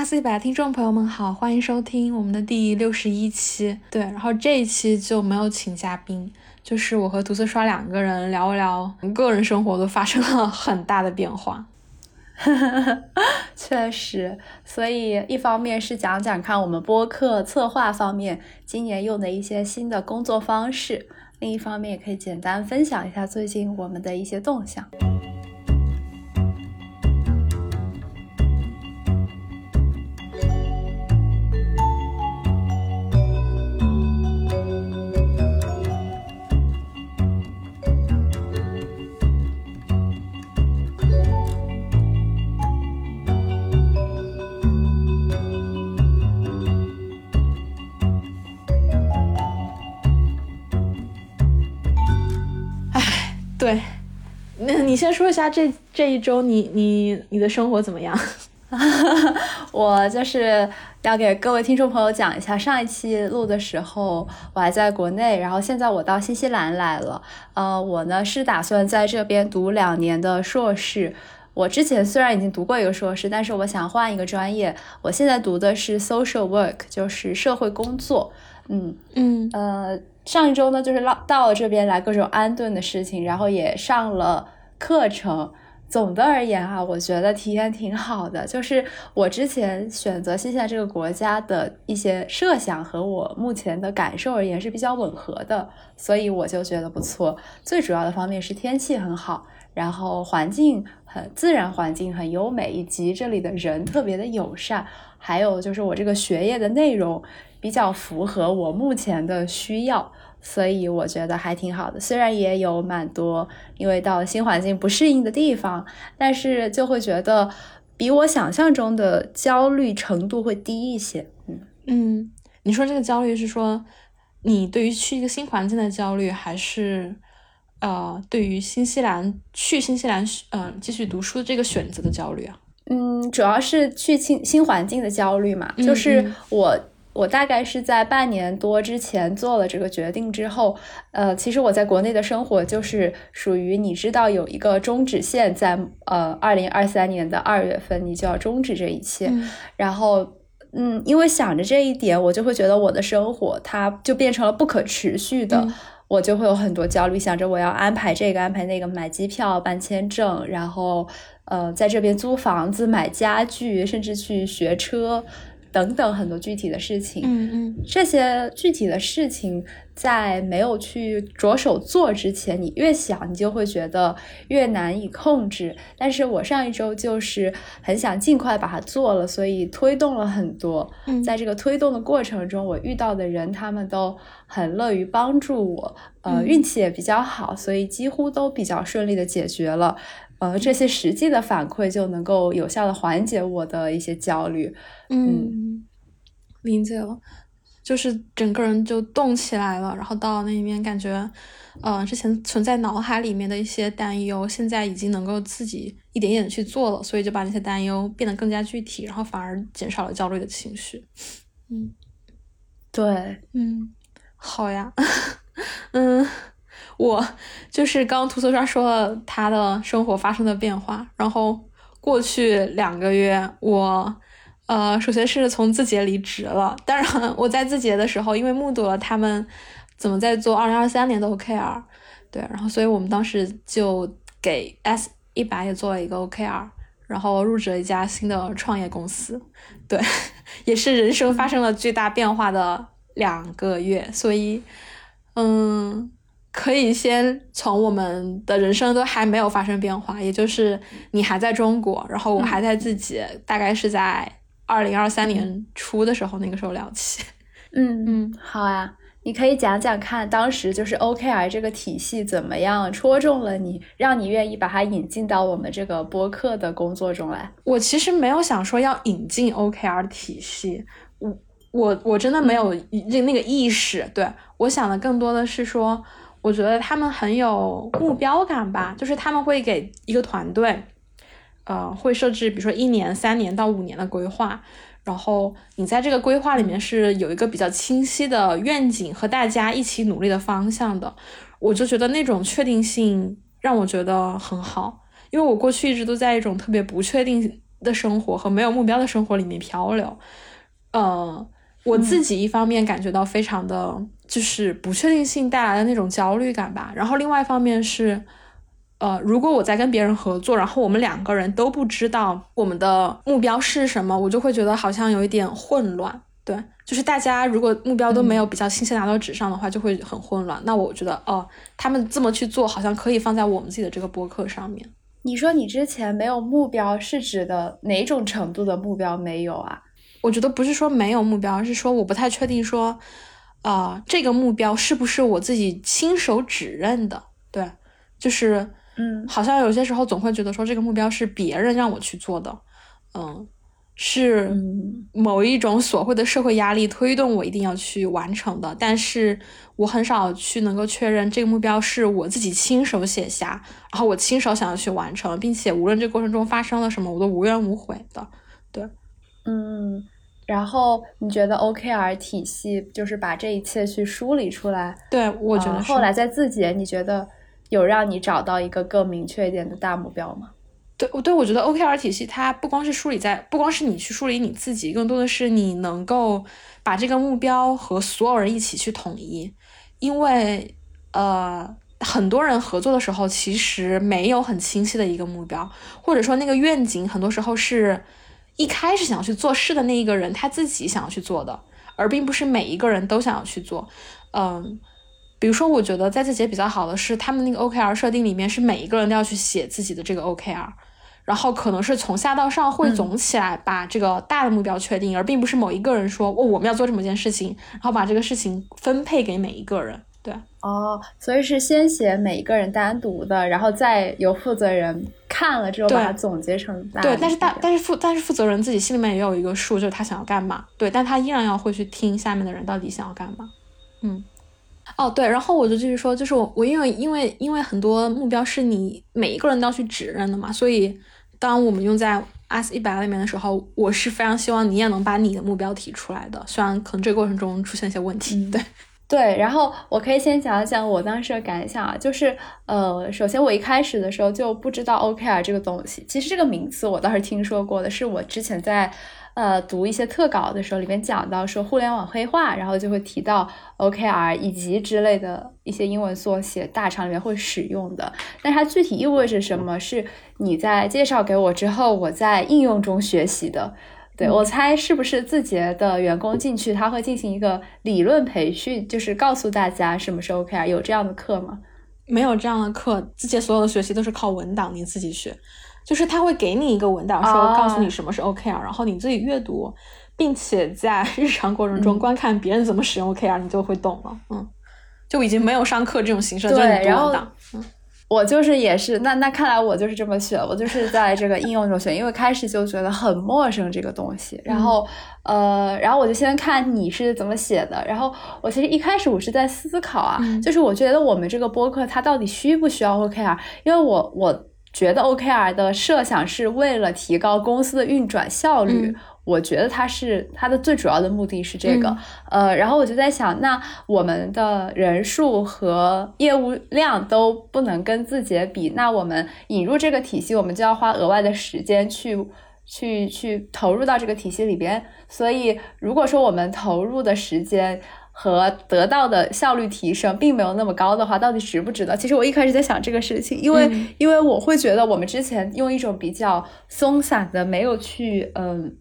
阿斯一百的听众朋友们好，欢迎收听我们的第六十一期。对，然后这一期就没有请嘉宾，就是我和涂色刷两个人聊一聊个人生活都发生了很大的变化。确实，所以一方面是讲讲看我们播客策划方面今年用的一些新的工作方式，另一方面也可以简单分享一下最近我们的一些动向。对，那你先说一下这这一周你你你的生活怎么样？我就是要给各位听众朋友讲一下，上一期录的时候我还在国内，然后现在我到新西兰来了。呃，我呢是打算在这边读两年的硕士。我之前虽然已经读过一个硕士，但是我想换一个专业。我现在读的是 social work，就是社会工作。嗯嗯呃。上一周呢，就是到到了这边来各种安顿的事情，然后也上了课程。总的而言啊，我觉得体验挺好的。就是我之前选择新西兰这个国家的一些设想和我目前的感受而言是比较吻合的，所以我就觉得不错。最主要的方面是天气很好，然后环境很自然，环境很优美，以及这里的人特别的友善。还有就是我这个学业的内容。比较符合我目前的需要，所以我觉得还挺好的。虽然也有蛮多因为到了新环境不适应的地方，但是就会觉得比我想象中的焦虑程度会低一些。嗯嗯，你说这个焦虑是说你对于去一个新环境的焦虑，还是呃对于新西兰去新西兰嗯继续读书这个选择的焦虑啊？嗯，主要是去新新环境的焦虑嘛，就是我。我大概是在半年多之前做了这个决定之后，呃，其实我在国内的生活就是属于你知道有一个终止线，在呃二零二三年的二月份你就要终止这一切，然后嗯，因为想着这一点，我就会觉得我的生活它就变成了不可持续的，我就会有很多焦虑，想着我要安排这个安排那个，买机票、办签证，然后呃在这边租房子、买家具，甚至去学车。等等很多具体的事情，嗯嗯，这些具体的事情在没有去着手做之前，你越想你就会觉得越难以控制。但是我上一周就是很想尽快把它做了，所以推动了很多。在这个推动的过程中，我遇到的人他们都很乐于帮助我，呃，运气也比较好，所以几乎都比较顺利的解决了。呃，这些实际的反馈就能够有效的缓解我的一些焦虑。嗯，理解了，就是整个人就动起来了，然后到那边感觉，呃，之前存在脑海里面的一些担忧，现在已经能够自己一点点去做了，所以就把那些担忧变得更加具体，然后反而减少了焦虑的情绪。嗯，对，嗯，好呀，嗯。我就是刚刚涂色刷说了他的生活发生的变化，然后过去两个月，我呃首先是从字节离职了。当然，我在字节的时候，因为目睹了他们怎么在做二零二三年的 OKR，对，然后所以我们当时就给 S 一百也做了一个 OKR，然后入职了一家新的创业公司，对，也是人生发生了巨大变化的两个月，所以嗯。可以先从我们的人生都还没有发生变化，也就是你还在中国，然后我还在自己，大概是在二零二三年初的时候，那个时候聊起。嗯嗯，好啊，你可以讲讲看，当时就是 OKR 这个体系怎么样戳中了你，让你愿意把它引进到我们这个播客的工作中来。我其实没有想说要引进 OKR 体系，我我我真的没有那那个意识。对我想的更多的是说。我觉得他们很有目标感吧，就是他们会给一个团队，呃，会设置比如说一年、三年到五年的规划，然后你在这个规划里面是有一个比较清晰的愿景和大家一起努力的方向的。我就觉得那种确定性让我觉得很好，因为我过去一直都在一种特别不确定的生活和没有目标的生活里面漂流。呃，我自己一方面感觉到非常的就是不确定性带来的那种焦虑感吧，然后另外一方面是。呃，如果我在跟别人合作，然后我们两个人都不知道我们的目标是什么，我就会觉得好像有一点混乱。对，就是大家如果目标都没有比较清晰拿到纸上的话，就会很混乱。那我觉得，哦，他们这么去做，好像可以放在我们自己的这个播客上面。你说你之前没有目标，是指的哪种程度的目标没有啊？我觉得不是说没有目标，而是说我不太确定说，啊，这个目标是不是我自己亲手指认的？对，就是。嗯，好像有些时候总会觉得说这个目标是别人让我去做的，嗯，是某一种所谓的社会压力推动我一定要去完成的，但是我很少去能够确认这个目标是我自己亲手写下，然后我亲手想要去完成，并且无论这过程中发生了什么，我都无怨无悔的。对，嗯，然后你觉得 OKR 体系就是把这一切去梳理出来？对，我觉得后来在字节，你觉得？有让你找到一个更明确一点的大目标吗？对，对我觉得 OKR 体系它不光是梳理在，不光是你去梳理你自己，更多的是你能够把这个目标和所有人一起去统一。因为呃，很多人合作的时候其实没有很清晰的一个目标，或者说那个愿景，很多时候是一开始想要去做事的那一个人他自己想要去做的，而并不是每一个人都想要去做。嗯。比如说，我觉得在字节比较好的是，他们那个 OKR 设定里面是每一个人都要去写自己的这个 OKR，然后可能是从下到上汇总起来，把这个大的目标确定，而并不是某一个人说哦我们要做这么件事情，然后把这个事情分配给每一个人。对，哦，所以是先写每一个人单独的，然后再由负责人看了之后把它总结成大。对，但是大但是负但是负责人自己心里面也有一个数，就是他想要干嘛。对，但他依然要会去听下面的人到底想要干嘛。嗯。哦，对，然后我就继续说，就是我我因为因为因为很多目标是你每一个人都要去指认的嘛，所以当我们用在 S 一百里面的时候，我是非常希望你也能把你的目标提出来的，虽然可能这个过程中出现一些问题。对对，然后我可以先讲一讲我当时的感想啊，就是呃，首先我一开始的时候就不知道 OKR 这个东西，其实这个名词我倒是听说过的，是我之前在。呃，读一些特稿的时候，里面讲到说互联网黑化，然后就会提到 OKR 以及之类的一些英文缩写，大厂里面会使用的。但它具体意味着什么？是你在介绍给我之后，我在应用中学习的。对我猜是不是字节的员工进去，他会进行一个理论培训，就是告诉大家什么是 OKR，有这样的课吗？没有这样的课，字节所有的学习都是靠文档，你自己学。就是他会给你一个文档，说告诉你什么是 OKR，然后你自己阅读，并且在 日常过程中观看别人怎么使用 OKR，你就会懂了。嗯，就已经没有上课这种形式，就是读文档。嗯，我就是也是，那那看来我就是这么选，我就是在这个应用中选，因为开始就觉得很陌生这个东西。然后呃，然后我就先看你是怎么写的。然后我其实一开始我是在思考啊，就是我觉得我们这个播客它到底需不需要 OKR？因为我我。觉得 OKR 的设想是为了提高公司的运转效率，我觉得它是它的最主要的目的是这个。呃，然后我就在想，那我们的人数和业务量都不能跟字节比，那我们引入这个体系，我们就要花额外的时间去去去投入到这个体系里边。所以，如果说我们投入的时间，和得到的效率提升并没有那么高的话，到底值不值得？其实我一开始在想这个事情，因为因为我会觉得我们之前用一种比较松散的，没有去嗯，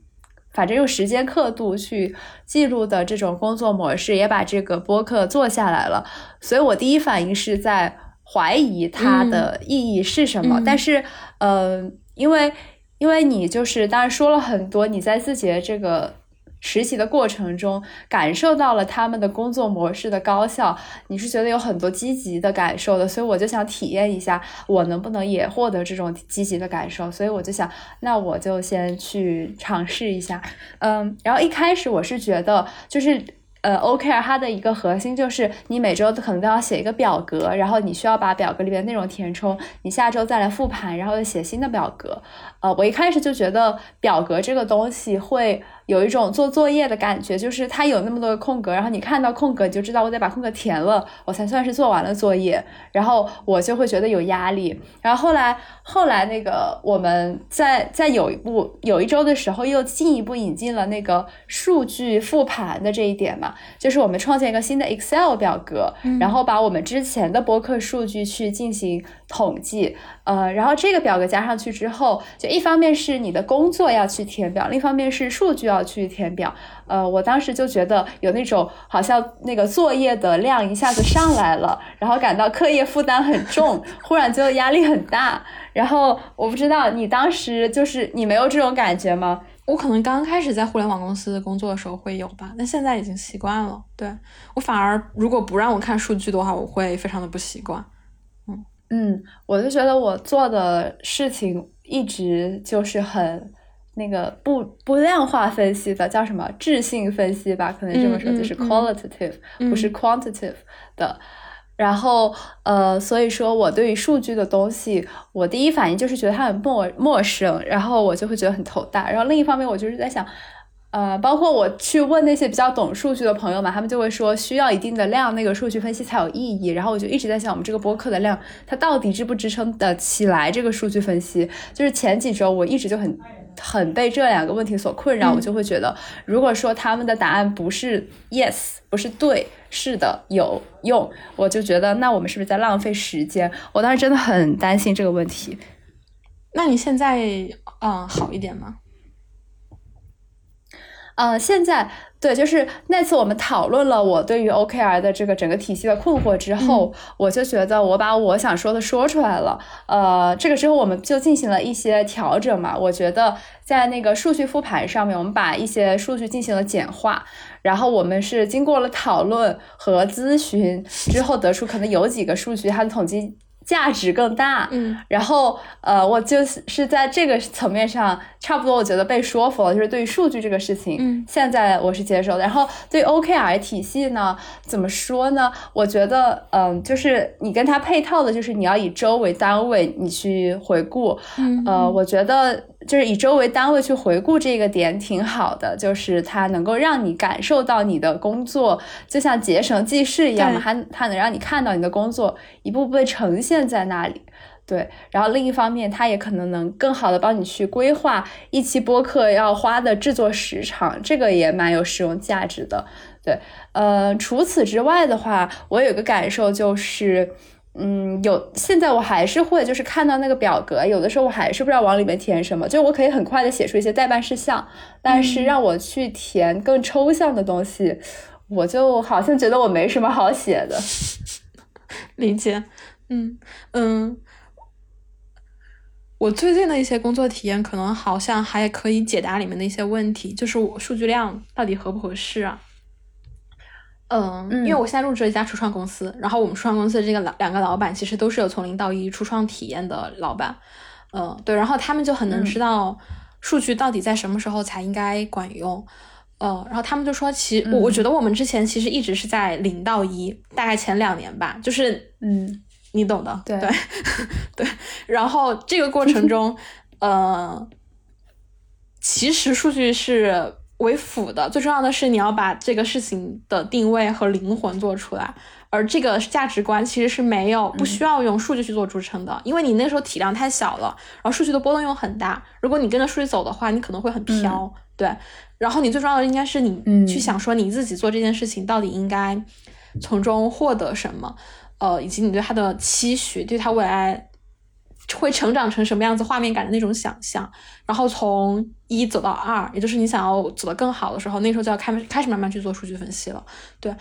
反正用时间刻度去记录的这种工作模式，也把这个播客做下来了。所以我第一反应是在怀疑它的意义是什么。但是嗯，因为因为你就是当然说了很多，你在自己的这个。实习的过程中，感受到了他们的工作模式的高效，你是觉得有很多积极的感受的，所以我就想体验一下，我能不能也获得这种积极的感受，所以我就想，那我就先去尝试一下，嗯，然后一开始我是觉得就是。呃，OKR 它的一个核心就是你每周可能都要写一个表格，然后你需要把表格里边内容填充，你下周再来复盘，然后又写新的表格。呃，我一开始就觉得表格这个东西会有一种做作业的感觉，就是它有那么多的空格，然后你看到空格你就知道我得把空格填了，我才算是做完了作业，然后我就会觉得有压力。然后后来后来那个我们在在有一步有一周的时候又进一步引进了那个数据复盘的这一点嘛，就是我们创建一个新的 Excel 表格，然后把我们之前的播客数据去进行统计，呃，然后这个表格加上去之后，就一方面是你的工作要去填表，另一方面是数据要去填表。呃，我当时就觉得有那种好像那个作业的量一下子上来了，然后感到课业负担很重，忽然就压力很大。然后我不知道你当时就是你没有这种感觉吗？我可能刚开始在互联网公司工作的时候会有吧，但现在已经习惯了。对我反而如果不让我看数据的话，我会非常的不习惯。嗯嗯，我就觉得我做的事情一直就是很那个不不量化分析的，叫什么质性分析吧，可能这么说就是 qualitative，不是 quantitative 的。然后，呃，所以说我对于数据的东西，我第一反应就是觉得它很陌陌生，然后我就会觉得很头大。然后另一方面，我就是在想，呃，包括我去问那些比较懂数据的朋友嘛，他们就会说需要一定的量，那个数据分析才有意义。然后我就一直在想，我们这个播客的量，它到底支不支撑得起来这个数据分析？就是前几周我一直就很。很被这两个问题所困扰，我就会觉得，如果说他们的答案不是 yes，不是对，是的，有用，我就觉得那我们是不是在浪费时间？我当时真的很担心这个问题。那你现在嗯好一点吗？嗯，现在对，就是那次我们讨论了我对于 OKR 的这个整个体系的困惑之后，我就觉得我把我想说的说出来了。呃，这个时候我们就进行了一些调整嘛。我觉得在那个数据复盘上面，我们把一些数据进行了简化，然后我们是经过了讨论和咨询之后得出，可能有几个数据它的统计。价值更大，嗯，然后呃，我就是在这个层面上差不多，我觉得被说服了。就是对于数据这个事情，嗯，现在我是接受的。然后对 OKR 体系呢，怎么说呢？我觉得，嗯，就是你跟它配套的，就是你要以周为单位，你去回顾，嗯，呃，我觉得。就是以周为单位去回顾这个点挺好的，就是它能够让你感受到你的工作就像结绳记事一样嘛，它它能让你看到你的工作一步步被呈现在那里。对，然后另一方面，它也可能能更好的帮你去规划一期播客要花的制作时长，这个也蛮有使用价值的。对，呃，除此之外的话，我有个感受就是。嗯，有现在我还是会，就是看到那个表格，有的时候我还是不知道往里面填什么。就我可以很快的写出一些代办事项，但是让我去填更抽象的东西，我就好像觉得我没什么好写的。理解，嗯嗯，我最近的一些工作体验，可能好像还可以解答里面的一些问题，就是我数据量到底合不合适啊？嗯，因为我现在入职了一家初创公司，然后我们初创公司的这个老两个老板其实都是有从零到一初创体验的老板，嗯，对，然后他们就很能知道数据到底在什么时候才应该管用，嗯，然后他们就说，其我我觉得我们之前其实一直是在零到一，大概前两年吧，就是嗯，你懂的，对对 对，然后这个过程中，呃，其实数据是。为辅的，最重要的是你要把这个事情的定位和灵魂做出来，而这个价值观其实是没有不需要用数据去做支撑的，因为你那时候体量太小了，然后数据的波动又很大，如果你跟着数据走的话，你可能会很飘，对。然后你最重要的应该是你去想说你自己做这件事情到底应该从中获得什么，呃，以及你对他的期许，对他未来。会成长成什么样子？画面感的那种想象，然后从一走到二，也就是你想要走得更好的时候，那时候就要开开始慢慢去做数据分析了。对，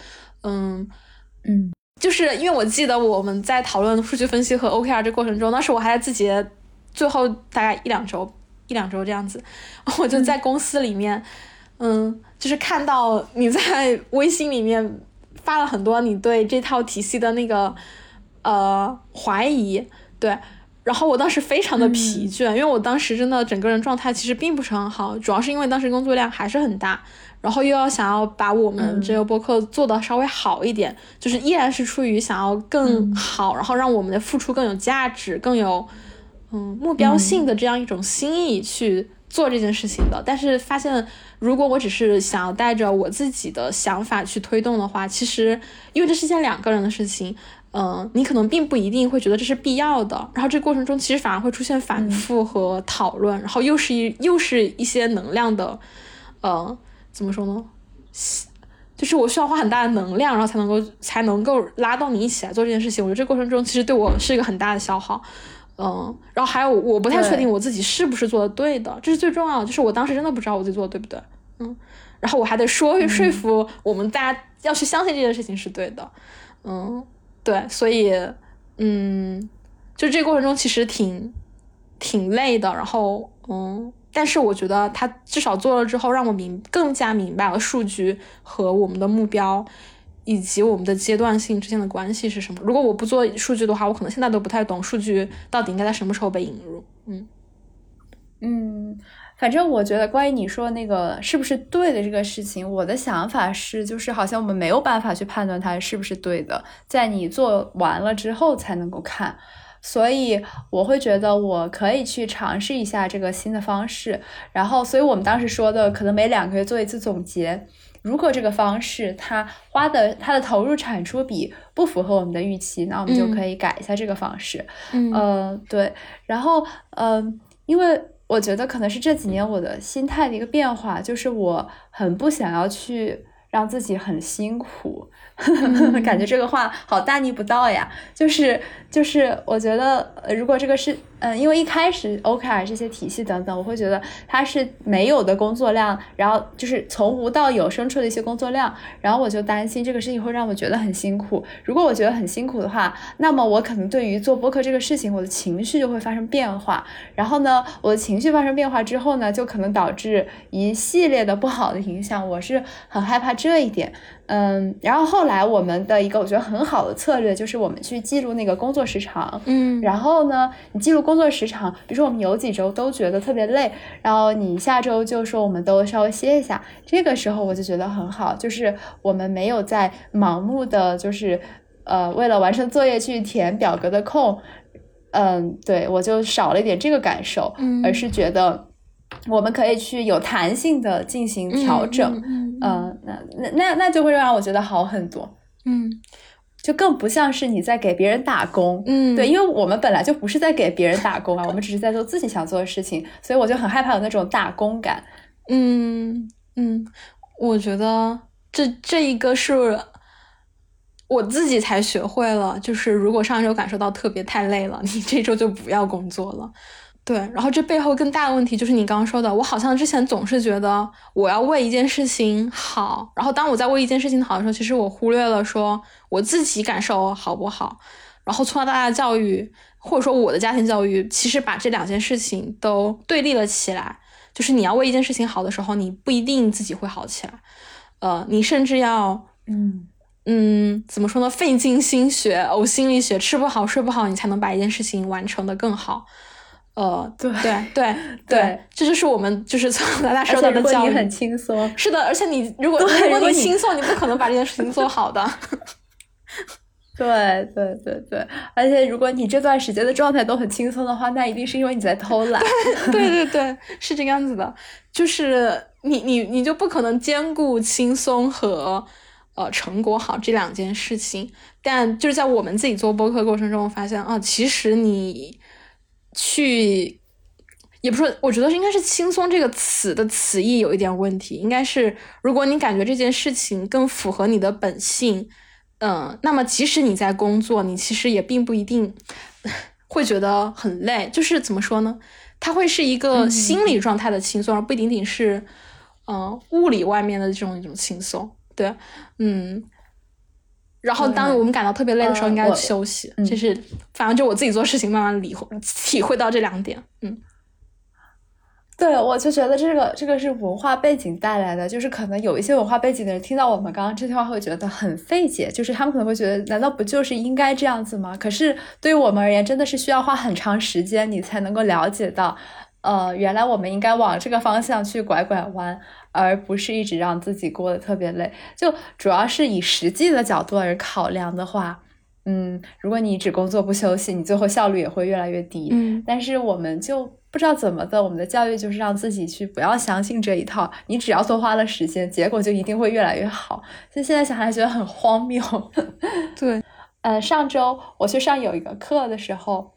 嗯嗯，就是因为我记得我们在讨论数据分析和 OKR 这过程中，当时我还在自己最后大概一两周一两周这样子，我就在公司里面，嗯，就是看到你在微信里面发了很多你对这套体系的那个呃怀疑，对。然后我当时非常的疲倦，因为我当时真的整个人状态其实并不是很好，主要是因为当时工作量还是很大，然后又要想要把我们这个播客做的稍微好一点，就是依然是出于想要更好，然后让我们的付出更有价值、更有嗯目标性的这样一种心意去做这件事情的。但是发现，如果我只是想要带着我自己的想法去推动的话，其实因为这是一件两个人的事情，嗯，你可能并不一定会觉得这是必要的。然后这过程中其实反而会出现反复和讨论，然后又是一又是一些能量的，呃，怎么说呢？就是我需要花很大的能量，然后才能够才能够拉动你一起来做这件事情。我觉得这过程中其实对我是一个很大的消耗，嗯，然后还有我不太确定我自己是不是做的对的，这是最重要的。就是我当时真的不知道我自己做的对不对，嗯，然后我还得说说服我们大家要去相信这件事情是对的，嗯，对，所以嗯，就这个过程中其实挺挺累的，然后嗯。但是我觉得他至少做了之后，让我明更加明白了数据和我们的目标，以及我们的阶段性之间的关系是什么。如果我不做数据的话，我可能现在都不太懂数据到底应该在什么时候被引入。嗯嗯，反正我觉得关于你说那个是不是对的这个事情，我的想法是，就是好像我们没有办法去判断它是不是对的，在你做完了之后才能够看。所以我会觉得我可以去尝试一下这个新的方式，然后，所以我们当时说的可能每两个月做一次总结。如果这个方式它花的它的投入产出比不符合我们的预期，那我们就可以改一下这个方式。嗯，对。然后，嗯，因为我觉得可能是这几年我的心态的一个变化，就是我很不想要去让自己很辛苦。感觉这个话好大逆不道呀！就是就是，我觉得如果这个是。嗯，因为一开始 OKR 这些体系等等，我会觉得它是没有的工作量，然后就是从无到有生出的一些工作量，然后我就担心这个事情会让我觉得很辛苦。如果我觉得很辛苦的话，那么我可能对于做播客这个事情，我的情绪就会发生变化。然后呢，我的情绪发生变化之后呢，就可能导致一系列的不好的影响。我是很害怕这一点。嗯，然后后来我们的一个我觉得很好的策略就是我们去记录那个工作时长。嗯，然后呢，你记录。工作时长，比如说我们有几周都觉得特别累，然后你下周就说我们都稍微歇一下，这个时候我就觉得很好，就是我们没有在盲目的就是呃为了完成作业去填表格的空，嗯，对我就少了一点这个感受，而是觉得我们可以去有弹性的进行调整，嗯，那那那那就会让我觉得好很多，嗯。就更不像是你在给别人打工，嗯，对，因为我们本来就不是在给别人打工啊，我们只是在做自己想做的事情，所以我就很害怕有那种打工感。嗯嗯，我觉得这这一个是我自己才学会了，就是如果上周感受到特别太累了，你这周就不要工作了。对，然后这背后更大的问题就是你刚刚说的，我好像之前总是觉得我要为一件事情好，然后当我在为一件事情好的时候，其实我忽略了说我自己感受好不好。然后从小到大的教育，或者说我的家庭教育，其实把这两件事情都对立了起来。就是你要为一件事情好的时候，你不一定自己会好起来，呃，你甚至要，嗯嗯，怎么说呢？费尽心血、呕心沥血，吃不好睡不好，你才能把一件事情完成的更好。呃，对对对 对，这就是我们就是从小到大受到的教育。很轻松，是的，而且你如果如果你轻松，你不可能把这件事情做好的。对对对对，而且如果你这段时间的状态都很轻松的话，那一定是因为你在偷懒。对对对，是这个样子的，就是你你你就不可能兼顾轻松和呃成果好这两件事情。但就是在我们自己做播客过程中，发现啊，其实你。去，也不是，我觉得应该是“轻松”这个词的词义有一点问题。应该是，如果你感觉这件事情更符合你的本性，嗯，那么即使你在工作，你其实也并不一定会觉得很累。就是怎么说呢？它会是一个心理状态的轻松，而不仅仅是，嗯，物理外面的这种一种轻松。对，嗯。然后，当我们感到特别累的时候，应该休息。就是，反正就我自己做事情，慢慢理会、体会到这两点。嗯，对，我就觉得这个这个是文化背景带来的，就是可能有一些文化背景的人听到我们刚刚这句话会觉得很费解，就是他们可能会觉得，难道不就是应该这样子吗？可是对于我们而言，真的是需要花很长时间，你才能够了解到，呃，原来我们应该往这个方向去拐拐弯。而不是一直让自己过得特别累，就主要是以实际的角度而考量的话，嗯，如果你只工作不休息，你最后效率也会越来越低。嗯，但是我们就不知道怎么的，我们的教育就是让自己去不要相信这一套，你只要多花了时间，结果就一定会越来越好。就现在想来觉得很荒谬。对，呃，上周我去上有一个课的时候，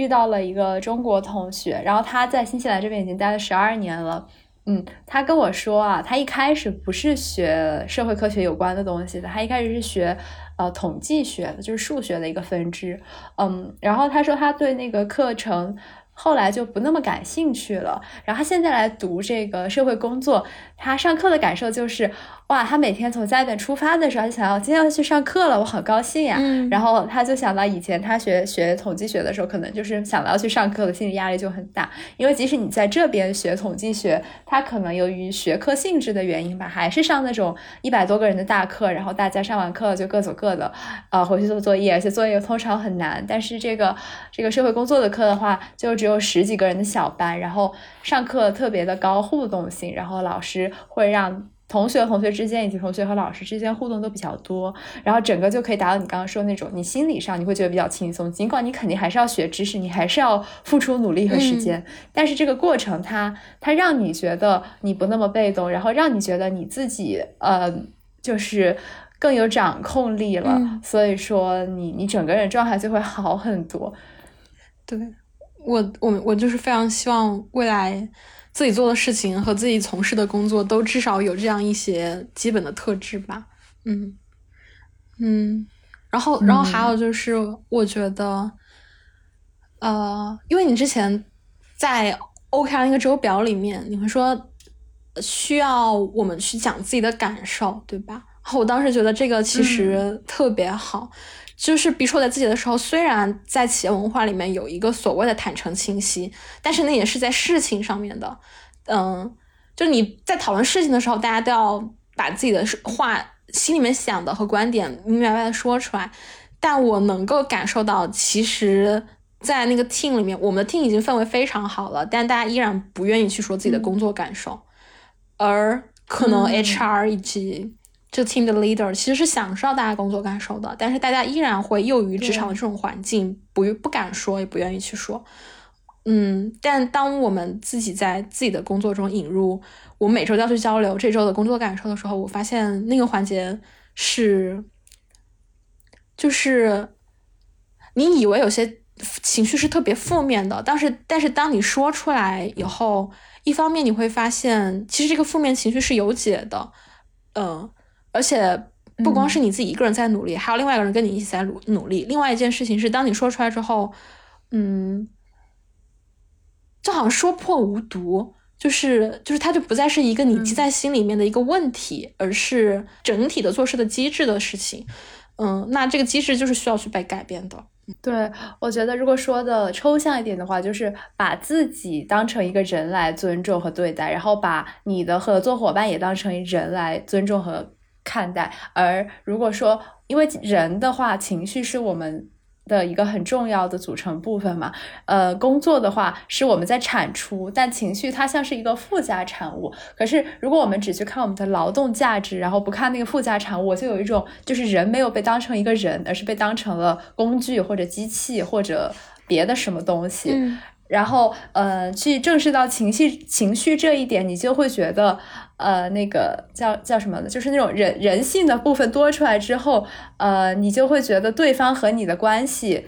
遇到了一个中国同学，然后他在新西兰这边已经待了十二年了。嗯，他跟我说啊，他一开始不是学社会科学有关的东西的，他一开始是学呃统计学的，就是数学的一个分支。嗯，然后他说他对那个课程。后来就不那么感兴趣了，然后他现在来读这个社会工作，他上课的感受就是，哇，他每天从家里面出发的时候就想要今天要去上课了，我好高兴呀。嗯。然后他就想到以前他学学统计学的时候，可能就是想到要去上课的心理压力就很大，因为即使你在这边学统计学，他可能由于学科性质的原因吧，还是上那种一百多个人的大课，然后大家上完课就各走各的，呃，回去做作业，而且作业通常很难。但是这个这个社会工作的课的话，就只。有十几个人的小班，然后上课特别的高互动性，然后老师会让同学和同学之间以及同学和老师之间互动都比较多，然后整个就可以达到你刚刚说那种，你心理上你会觉得比较轻松，尽管你肯定还是要学知识，你还是要付出努力和时间，但是这个过程它它让你觉得你不那么被动，然后让你觉得你自己呃就是更有掌控力了，所以说你你整个人状态就会好很多，对。我我我就是非常希望未来自己做的事情和自己从事的工作都至少有这样一些基本的特质吧。嗯嗯，然后然后还有就是，我觉得，呃，因为你之前在 OK 那个周表里面，你会说需要我们去讲自己的感受，对吧？我当时觉得这个其实特别好。就是比如说在自己的时候，虽然在企业文化里面有一个所谓的坦诚清晰，但是那也是在事情上面的。嗯，就你在讨论事情的时候，大家都要把自己的话、心里面想的和观点明明白白的说出来。但我能够感受到，其实，在那个 team 里面，我们的 team 已经氛围非常好了，但大家依然不愿意去说自己的工作感受，而可能 HR 以及。这 team 的 leader 其实是想知道大家工作感受的，但是大家依然会囿于职场的这种环境，不不敢说，也不愿意去说。嗯，但当我们自己在自己的工作中引入，我每周都要去交流这周的工作感受的时候，我发现那个环节是，就是你以为有些情绪是特别负面的，但是但是当你说出来以后，一方面你会发现，其实这个负面情绪是有解的，嗯。而且不光是你自己一个人在努力，还有另外一个人跟你一起在努努力。另外一件事情是，当你说出来之后，嗯，就好像说破无毒，就是就是它就不再是一个你积在心里面的一个问题，而是整体的做事的机制的事情。嗯，那这个机制就是需要去被改变的。对，我觉得如果说的抽象一点的话，就是把自己当成一个人来尊重和对待，然后把你的合作伙伴也当成人来尊重和。看待，而如果说，因为人的话，情绪是我们的一个很重要的组成部分嘛。呃，工作的话是我们在产出，但情绪它像是一个附加产物。可是，如果我们只去看我们的劳动价值，然后不看那个附加产物，我就有一种就是人没有被当成一个人，而是被当成了工具或者机器或者别的什么东西。然后，呃，去正视到情绪情绪这一点，你就会觉得。呃，那个叫叫什么呢？就是那种人人性的部分多出来之后，呃，你就会觉得对方和你的关系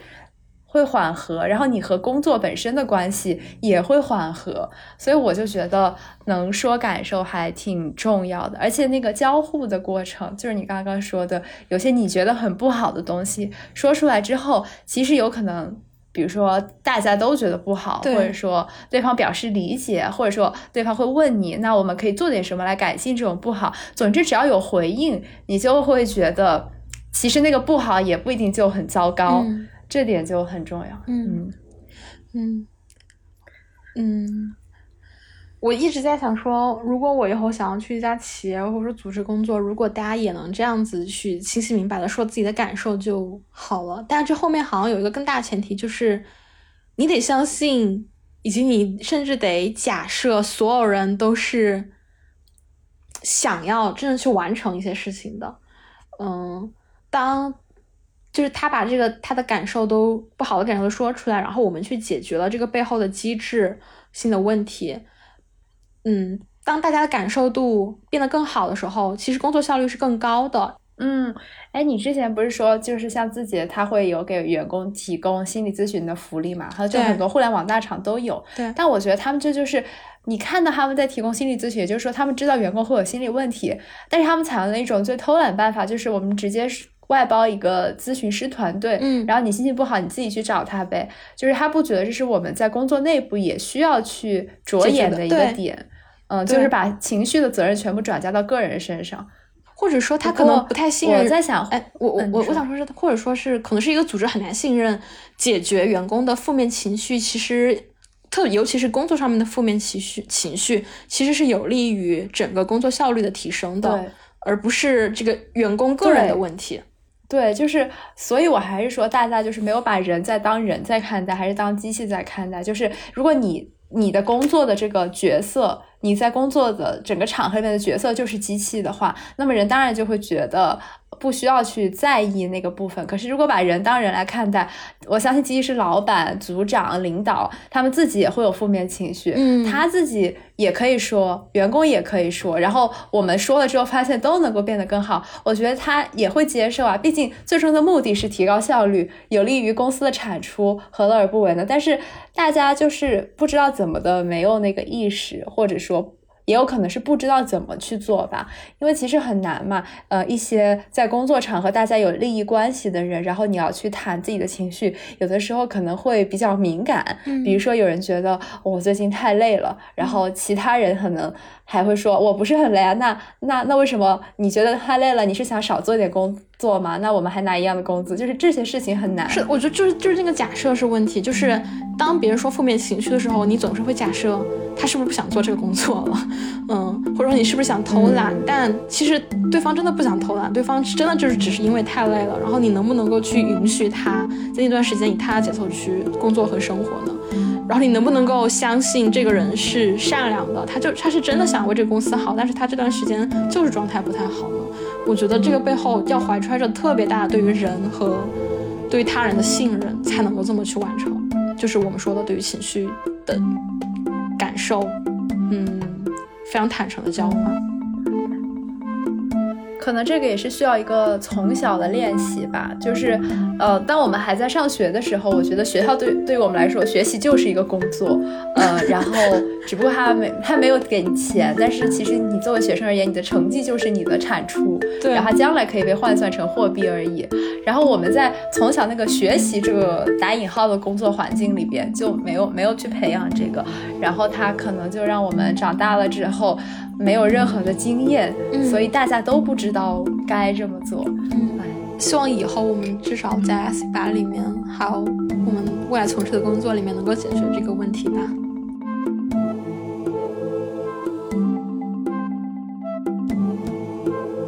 会缓和，然后你和工作本身的关系也会缓和。所以我就觉得能说感受还挺重要的，而且那个交互的过程，就是你刚刚说的，有些你觉得很不好的东西说出来之后，其实有可能。比如说，大家都觉得不好，或者说对方表示理解，或者说对方会问你，那我们可以做点什么来改进这种不好。总之，只要有回应，你就会觉得其实那个不好也不一定就很糟糕，这点就很重要。嗯嗯嗯。我一直在想说，如果我以后想要去一家企业或者说组织工作，如果大家也能这样子去清晰明白的说自己的感受就好了。但是这后面好像有一个更大前提，就是你得相信，以及你甚至得假设所有人都是想要真的去完成一些事情的。嗯，当就是他把这个他的感受都不好的感受都说出来，然后我们去解决了这个背后的机制性的问题。嗯，当大家的感受度变得更好的时候，其实工作效率是更高的。嗯，哎，你之前不是说就是像字节，他会有给员工提供心理咨询的福利嘛？还有就很多互联网大厂都有。对。但我觉得他们这就是你看到他们在提供心理咨询，也就是说他们知道员工会有心理问题，但是他们采用了一种最偷懒办法，就是我们直接外包一个咨询师团队，嗯，然后你心情不好，你自己去找他呗。就是他不觉得这是我们在工作内部也需要去着眼的一个点，嗯，就是把情绪的责任全部转嫁到个人身上。或者说他可能不太信任。我在想，哎，我我我我想说是，或者说是可能是一个组织很难信任，解决员工的负面情绪，其实特尤其是工作上面的负面情绪情绪，其实是有利于整个工作效率的提升的，而不是这个员工个人的问题。对，就是，所以我还是说，大家就是没有把人在当人在看待，还是当机器在看待。就是如果你你的工作的这个角色。你在工作的整个场合里面的角色就是机器的话，那么人当然就会觉得不需要去在意那个部分。可是如果把人当人来看待，我相信即使是老板、组长、领导，他们自己也会有负面情绪，嗯，他自己也可以说，员工也可以说，然后我们说了之后发现都能够变得更好，我觉得他也会接受啊。毕竟最终的目的是提高效率，有利于公司的产出，何乐而不为呢？但是大家就是不知道怎么的，没有那个意识，或者说。也有可能是不知道怎么去做吧，因为其实很难嘛。呃，一些在工作场合大家有利益关系的人，然后你要去谈自己的情绪，有的时候可能会比较敏感。嗯，比如说有人觉得我最近太累了，然后其他人可能还会说我不是很累啊。那那那为什么你觉得太累了？你是想少做点工作吗？那我们还拿一样的工资，就是这些事情很难。是，我觉得就是就是这个假设是问题，就是当别人说负面情绪的时候，你总是会假设。他是不是不想做这个工作了？嗯，或者说你是不是想偷懒？但其实对方真的不想偷懒，对方是真的就是只是因为太累了。然后你能不能够去允许他在那段时间以他的节奏去工作和生活呢？然后你能不能够相信这个人是善良的？他就他是真的想为这个公司好，但是他这段时间就是状态不太好呢？我觉得这个背后要怀揣着特别大对于人和对于他人的信任，才能够这么去完成。就是我们说的对于情绪的。感受，嗯，非常坦诚的交换。可能这个也是需要一个从小的练习吧，就是，呃，当我们还在上学的时候，我觉得学校对对于我们来说，学习就是一个工作，呃，然后只不过他没他没有给你钱，但是其实你作为学生而言，你的成绩就是你的产出，对，然后将来可以被换算成货币而已。然后我们在从小那个学习这个打引号的工作环境里边就没有没有去培养这个，然后他可能就让我们长大了之后。没有任何的经验，所以大家都不知道该这么做。嗯，希望以后我们至少在 S 八里面，还有我们未来从事的工作里面，能够解决这个问题吧。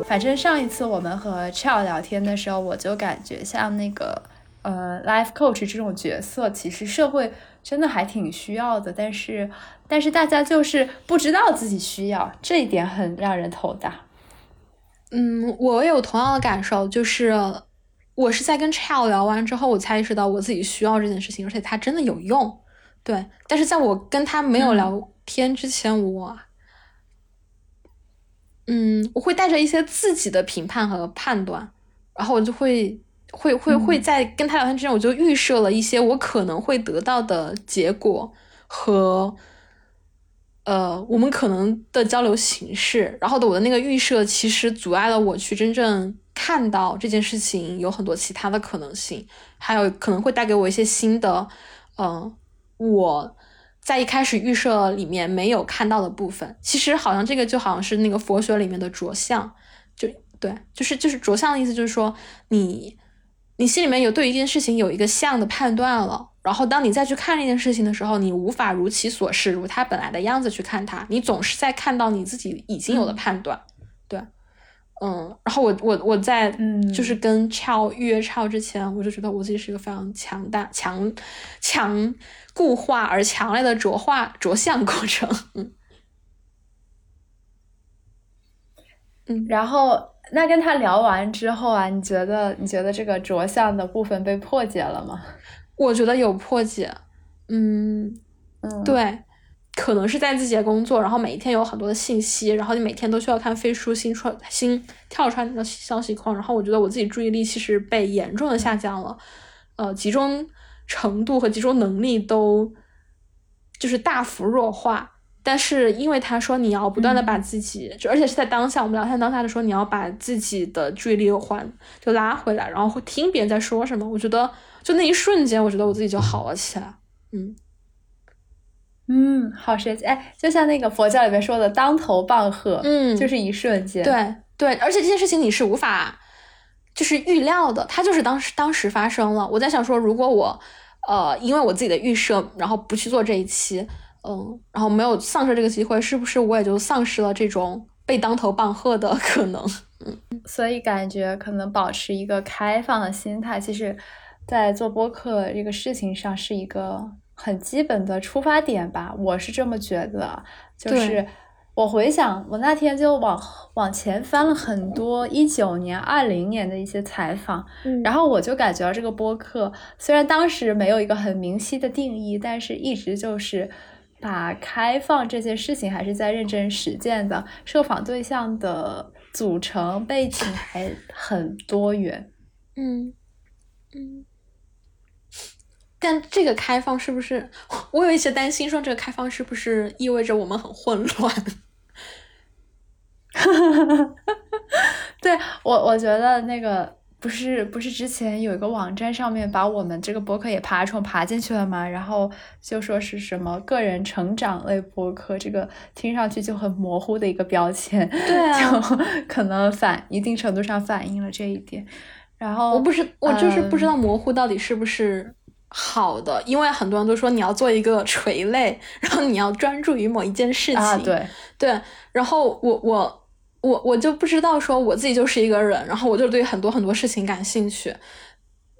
反正上一次我们和 Chill 聊天的时候，我就感觉像那个呃 Life Coach 这种角色，其实社会真的还挺需要的，但是。但是大家就是不知道自己需要，这一点很让人头大。嗯，我也有同样的感受，就是我是在跟 Child 聊完之后，我才意识到我自己需要这件事情，而且它真的有用。对，但是在我跟他没有聊天之前，我，嗯，我会带着一些自己的评判和判断，然后我就会会会会在跟他聊天之前，我就预设了一些我可能会得到的结果和。呃，我们可能的交流形式，然后的我的那个预设，其实阻碍了我去真正看到这件事情有很多其他的可能性，还有可能会带给我一些新的，嗯，我在一开始预设里面没有看到的部分。其实好像这个就好像是那个佛学里面的着相，就对，就是就是着相的意思，就是说你你心里面有对一件事情有一个像的判断了。然后，当你再去看这件事情的时候，你无法如其所示，如它本来的样子去看它。你总是在看到你自己已经有的判断，对，嗯。然后我我我在就是跟超预约超之前，我就觉得我自己是一个非常强大、强强固化而强烈的着化着相过程，嗯。嗯，然后那跟他聊完之后啊，你觉得你觉得这个着相的部分被破解了吗？我觉得有破解，嗯嗯，对，可能是在自己的工作，然后每一天有很多的信息，然后你每天都需要看飞书新出新跳出来的消息框，然后我觉得我自己注意力其实被严重的下降了，呃，集中程度和集中能力都就是大幅弱化。但是因为他说你要不断的把自己，就而且是在当下我们聊天当下的时候，你要把自己的注意力还就拉回来，然后会听别人在说什么。我觉得就那一瞬间，我觉得我自己就好了起来。嗯嗯，好神奇！哎，就像那个佛教里面说的“当头棒喝”，嗯，就是一瞬间。对对，而且这件事情你是无法就是预料的，它就是当时当时发生了。我在想说，如果我呃因为我自己的预设，然后不去做这一期。嗯，然后没有丧失这个机会，是不是我也就丧失了这种被当头棒喝的可能？嗯，所以感觉可能保持一个开放的心态，其实，在做播客这个事情上是一个很基本的出发点吧。我是这么觉得，就是我回想，我那天就往往前翻了很多一九年、二零年的一些采访，然后我就感觉到这个播客虽然当时没有一个很明晰的定义，但是一直就是。把开放这件事情还是在认真实践的，受访对象的组成背景还很多元，嗯嗯，但这个开放是不是？我有一些担心，说这个开放是不是意味着我们很混乱？对我，我觉得那个。不是不是，之前有一个网站上面把我们这个博客也爬虫爬进去了吗？然后就说是什么个人成长类博客，这个听上去就很模糊的一个标签，对啊，就可能反一定程度上反映了这一点。然后我不是我就是不知道模糊到底是不是好的，因为很多人都说你要做一个垂类，然后你要专注于某一件事情，对对，然后我我。我我就不知道说我自己就是一个人，然后我就对很多很多事情感兴趣。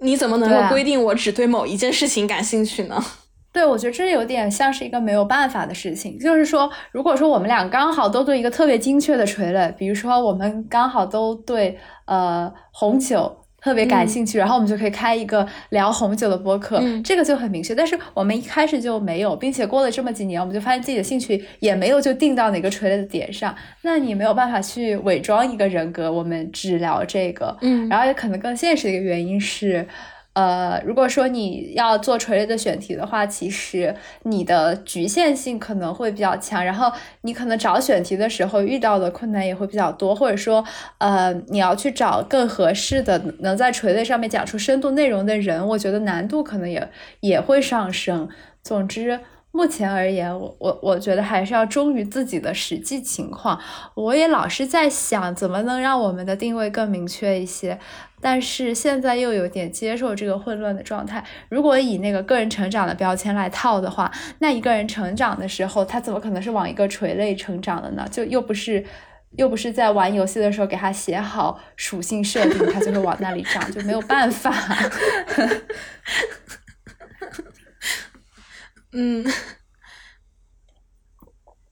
你怎么能够规定我只对某一件事情感兴趣呢？对，我觉得这有点像是一个没有办法的事情。就是说，如果说我们俩刚好都对一个特别精确的垂类，比如说我们刚好都对呃红酒。特别感兴趣，然后我们就可以开一个聊红酒的播客，这个就很明确。但是我们一开始就没有，并且过了这么几年，我们就发现自己的兴趣也没有就定到哪个垂类的点上，那你没有办法去伪装一个人格，我们只聊这个。嗯，然后也可能更现实的一个原因是。呃，如果说你要做垂类的选题的话，其实你的局限性可能会比较强，然后你可能找选题的时候遇到的困难也会比较多，或者说，呃，你要去找更合适的能在垂类上面讲出深度内容的人，我觉得难度可能也也会上升。总之。目前而言，我我我觉得还是要忠于自己的实际情况。我也老是在想，怎么能让我们的定位更明确一些。但是现在又有点接受这个混乱的状态。如果以那个个人成长的标签来套的话，那一个人成长的时候，他怎么可能是往一个垂类成长的呢？就又不是又不是在玩游戏的时候给他写好属性设定，他就会往那里长，就没有办法。嗯，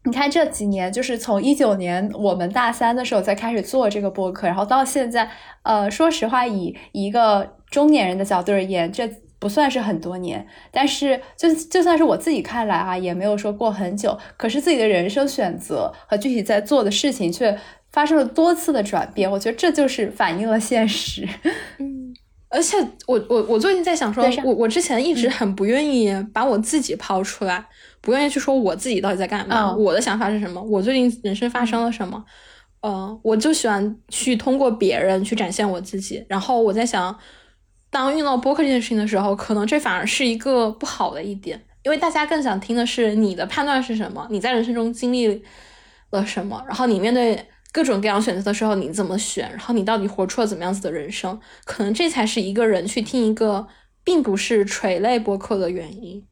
你看这几年，就是从一九年我们大三的时候才开始做这个播客，然后到现在，呃，说实话，以一个中年人的角度而言，这不算是很多年，但是就就算是我自己看来啊，也没有说过很久。可是自己的人生选择和具体在做的事情却发生了多次的转变，我觉得这就是反映了现实。嗯。而且我我我最近在想说，我我之前一直很不愿意把我自己抛出来，不愿意去说我自己到底在干嘛，我的想法是什么，我最近人生发生了什么，呃，我就喜欢去通过别人去展现我自己。然后我在想，当遇到播客这件事情的时候，可能这反而是一个不好的一点，因为大家更想听的是你的判断是什么，你在人生中经历了什么，然后你面对。各种各样选择的时候，你怎么选？然后你到底活出了怎么样子的人生？可能这才是一个人去听一个并不是垂类播客的原因。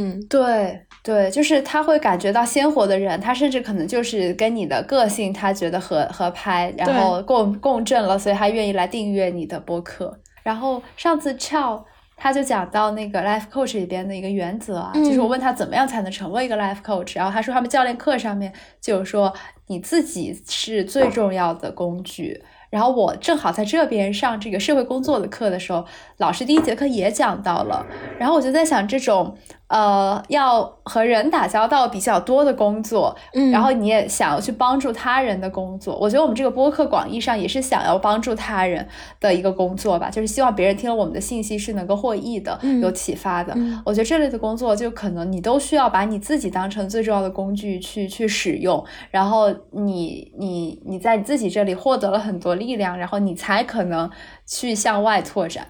嗯，对对，就是他会感觉到鲜活的人，他甚至可能就是跟你的个性，他觉得合合拍，然后共共振了，所以他愿意来订阅你的播客。然后上次俏。他就讲到那个 life coach 里边的一个原则啊，就是我问他怎么样才能成为一个 life coach，然后他说他们教练课上面就有说。你自己是最重要的工具。然后我正好在这边上这个社会工作的课的时候，老师第一节课也讲到了。然后我就在想，这种呃要和人打交道比较多的工作，嗯，然后你也想要去帮助他人的工作，我觉得我们这个播客广义上也是想要帮助他人的一个工作吧，就是希望别人听了我们的信息是能够获益的，有启发的。我觉得这类的工作就可能你都需要把你自己当成最重要的工具去去使用，然后你你你在你自己这里获得了很多。力量，然后你才可能去向外拓展。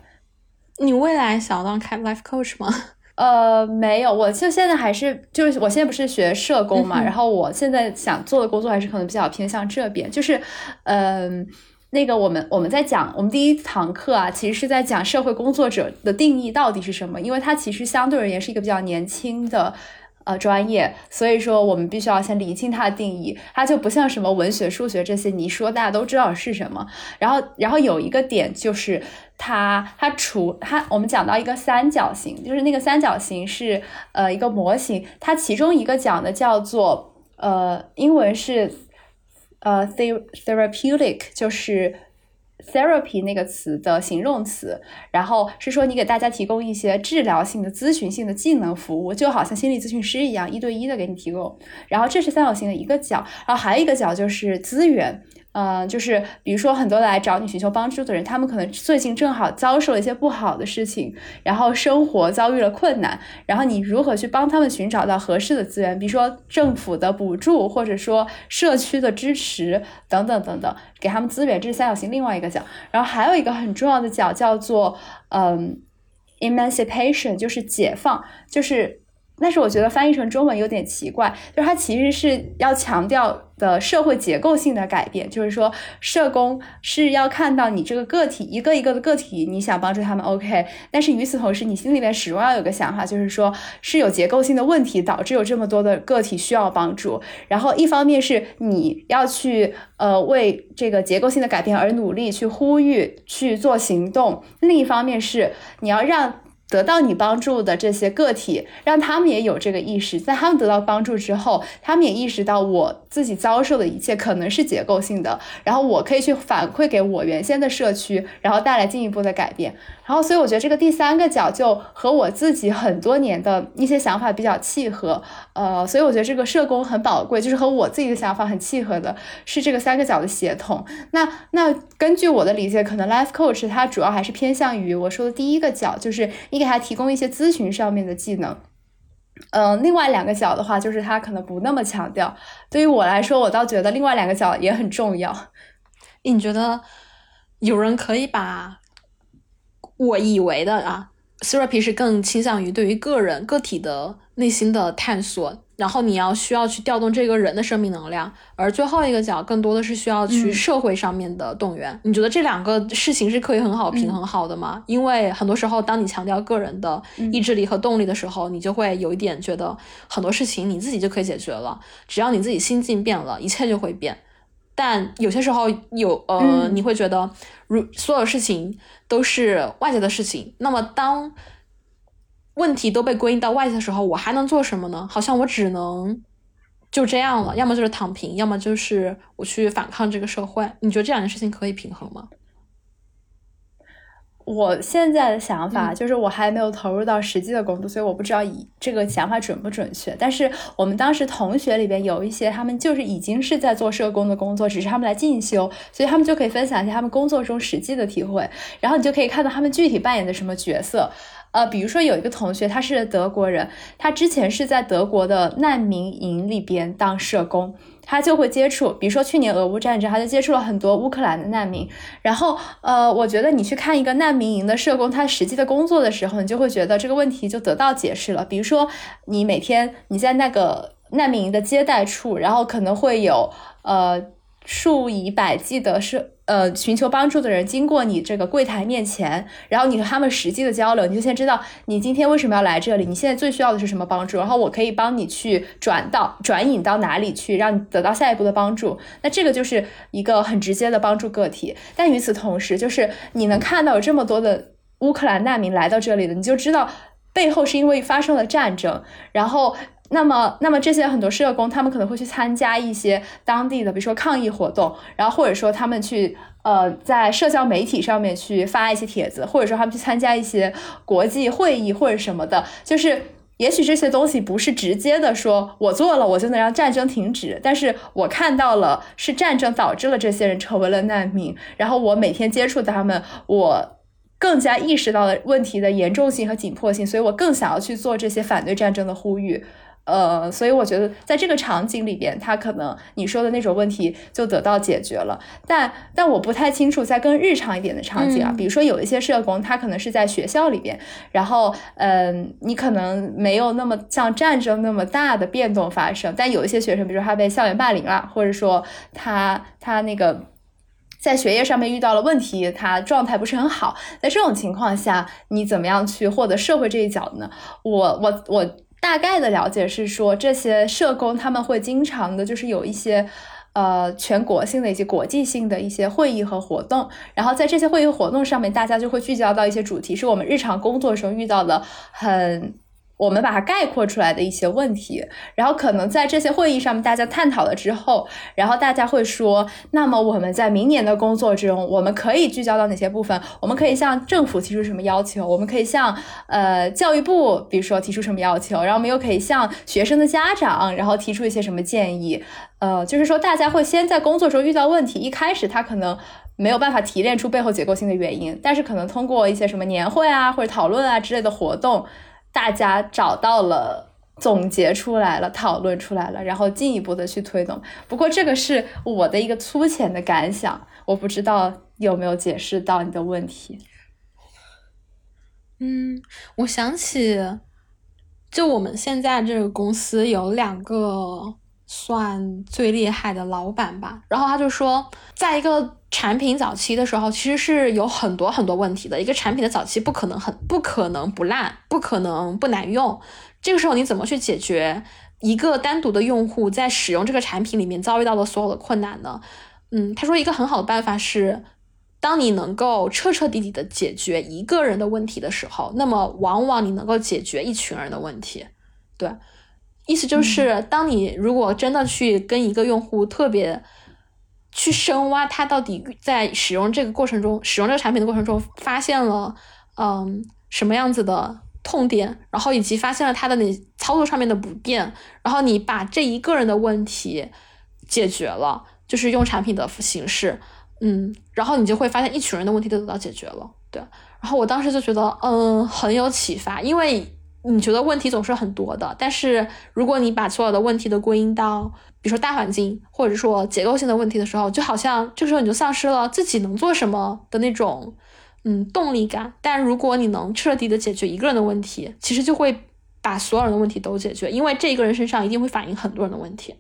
你未来想当开 life coach 吗？呃，没有，我就现在还是就是我现在不是学社工嘛，然后我现在想做的工作还是可能比较偏向这边，就是嗯，那个我们我们在讲我们第一堂课啊，其实是在讲社会工作者的定义到底是什么，因为它其实相对而言是一个比较年轻的。呃，专业，所以说我们必须要先理清它的定义，它就不像什么文学、数学这些，你说大家都知道是什么。然后，然后有一个点就是它，它除它，我们讲到一个三角形，就是那个三角形是呃一个模型，它其中一个讲的叫做呃英文是呃 therapeutic，就是。Therapy 那个词的形容词，然后是说你给大家提供一些治疗性的、咨询性的技能服务，就好像心理咨询师一样，一对一的给你提供。然后这是三角形的一个角，然后还有一个角就是资源。嗯，就是比如说很多来找你寻求帮助的人，他们可能最近正好遭受了一些不好的事情，然后生活遭遇了困难，然后你如何去帮他们寻找到合适的资源，比如说政府的补助，或者说社区的支持等等等等，给他们资源，这是三角形另外一个角。然后还有一个很重要的角叫做嗯，emancipation，就是解放，就是。但是我觉得翻译成中文有点奇怪，就是它其实是要强调的社会结构性的改变，就是说社工是要看到你这个个体一个一个的个体，你想帮助他们，OK。但是与此同时，你心里面始终要有个想法，就是说是有结构性的问题导致有这么多的个体需要帮助。然后一方面是你要去呃为这个结构性的改变而努力，去呼吁去做行动；另一方面是你要让。得到你帮助的这些个体，让他们也有这个意识，在他们得到帮助之后，他们也意识到我自己遭受的一切可能是结构性的，然后我可以去反馈给我原先的社区，然后带来进一步的改变。然后，所以我觉得这个第三个角就和我自己很多年的一些想法比较契合，呃，所以我觉得这个社工很宝贵，就是和我自己的想法很契合的，是这个三个角的协同。那那根据我的理解，可能 life coach 它主要还是偏向于我说的第一个角，就是你给他提供一些咨询上面的技能。嗯，另外两个角的话，就是他可能不那么强调。对于我来说，我倒觉得另外两个角也很重要。你觉得有人可以把？我以为的啊，therapy 是更倾向于对于个人个体的内心的探索，然后你要需要去调动这个人的生命能量，而最后一个角更多的是需要去社会上面的动员。你觉得这两个事情是可以很好平衡好的吗？因为很多时候，当你强调个人的意志力和动力的时候，你就会有一点觉得很多事情你自己就可以解决了，只要你自己心境变了，一切就会变。但有些时候有呃，你会觉得，如所有事情都是外界的事情，那么当问题都被归因到外界的时候，我还能做什么呢？好像我只能就这样了，要么就是躺平，要么就是我去反抗这个社会。你觉得这两件事情可以平衡吗？我现在的想法就是，我还没有投入到实际的工作，所以我不知道以这个想法准不准确。但是我们当时同学里边有一些，他们就是已经是在做社工的工作，只是他们来进修，所以他们就可以分享一下他们工作中实际的体会。然后你就可以看到他们具体扮演的什么角色。呃，比如说有一个同学，他是德国人，他之前是在德国的难民营里边当社工。他就会接触，比如说去年俄乌战争，他就接触了很多乌克兰的难民。然后，呃，我觉得你去看一个难民营的社工，他实际的工作的时候，你就会觉得这个问题就得到解释了。比如说，你每天你在那个难民营的接待处，然后可能会有呃数以百计的是。呃，寻求帮助的人经过你这个柜台面前，然后你和他们实际的交流，你就先知道你今天为什么要来这里，你现在最需要的是什么帮助，然后我可以帮你去转到转引到哪里去，让你得到下一步的帮助。那这个就是一个很直接的帮助个体。但与此同时，就是你能看到有这么多的乌克兰难民来到这里的，你就知道背后是因为发生了战争，然后。那么，那么这些很多社工，他们可能会去参加一些当地的，比如说抗议活动，然后或者说他们去呃在社交媒体上面去发一些帖子，或者说他们去参加一些国际会议或者什么的，就是也许这些东西不是直接的说我做了我就能让战争停止，但是我看到了是战争导致了这些人成为了难民，然后我每天接触他们，我更加意识到了问题的严重性和紧迫性，所以我更想要去做这些反对战争的呼吁。呃，所以我觉得在这个场景里边，他可能你说的那种问题就得到解决了。但但我不太清楚，在更日常一点的场景啊，比如说有一些社工，他可能是在学校里边，然后嗯，你可能没有那么像战争那么大的变动发生，但有一些学生，比如说他被校园霸凌了，或者说他他那个 在学业上面遇到了问题，他状态不是很好，在这种情况下，你怎么样去获得社会这一角呢？我我我。大概的了解是说，这些社工他们会经常的，就是有一些，呃，全国性的以及国际性的一些会议和活动，然后在这些会议活动上面，大家就会聚焦到一些主题，是我们日常工作中遇到的很。我们把它概括出来的一些问题，然后可能在这些会议上面大家探讨了之后，然后大家会说，那么我们在明年的工作中，我们可以聚焦到哪些部分？我们可以向政府提出什么要求？我们可以向呃教育部，比如说提出什么要求？然后我们又可以向学生的家长，然后提出一些什么建议？呃，就是说大家会先在工作中遇到问题，一开始他可能没有办法提炼出背后结构性的原因，但是可能通过一些什么年会啊或者讨论啊之类的活动。大家找到了，总结出来了，讨论出来了，然后进一步的去推动。不过这个是我的一个粗浅的感想，我不知道有没有解释到你的问题。嗯，我想起，就我们现在这个公司有两个算最厉害的老板吧，然后他就说，在一个。产品早期的时候，其实是有很多很多问题的。一个产品的早期不可能很不可能不烂，不可能不难用。这个时候你怎么去解决一个单独的用户在使用这个产品里面遭遇到的所有的困难呢？嗯，他说一个很好的办法是，当你能够彻彻底底的解决一个人的问题的时候，那么往往你能够解决一群人的问题。对，意思就是当你如果真的去跟一个用户特别。去深挖他到底在使用这个过程中，使用这个产品的过程中，发现了嗯什么样子的痛点，然后以及发现了他的那操作上面的不便，然后你把这一个人的问题解决了，就是用产品的形式，嗯，然后你就会发现一群人的问题都得到解决了，对。然后我当时就觉得嗯很有启发，因为。你觉得问题总是很多的，但是如果你把所有的问题都归因到，比如说大环境或者说结构性的问题的时候，就好像这时候你就丧失了自己能做什么的那种，嗯，动力感。但如果你能彻底的解决一个人的问题，其实就会把所有人的问题都解决，因为这一个人身上一定会反映很多人的问题。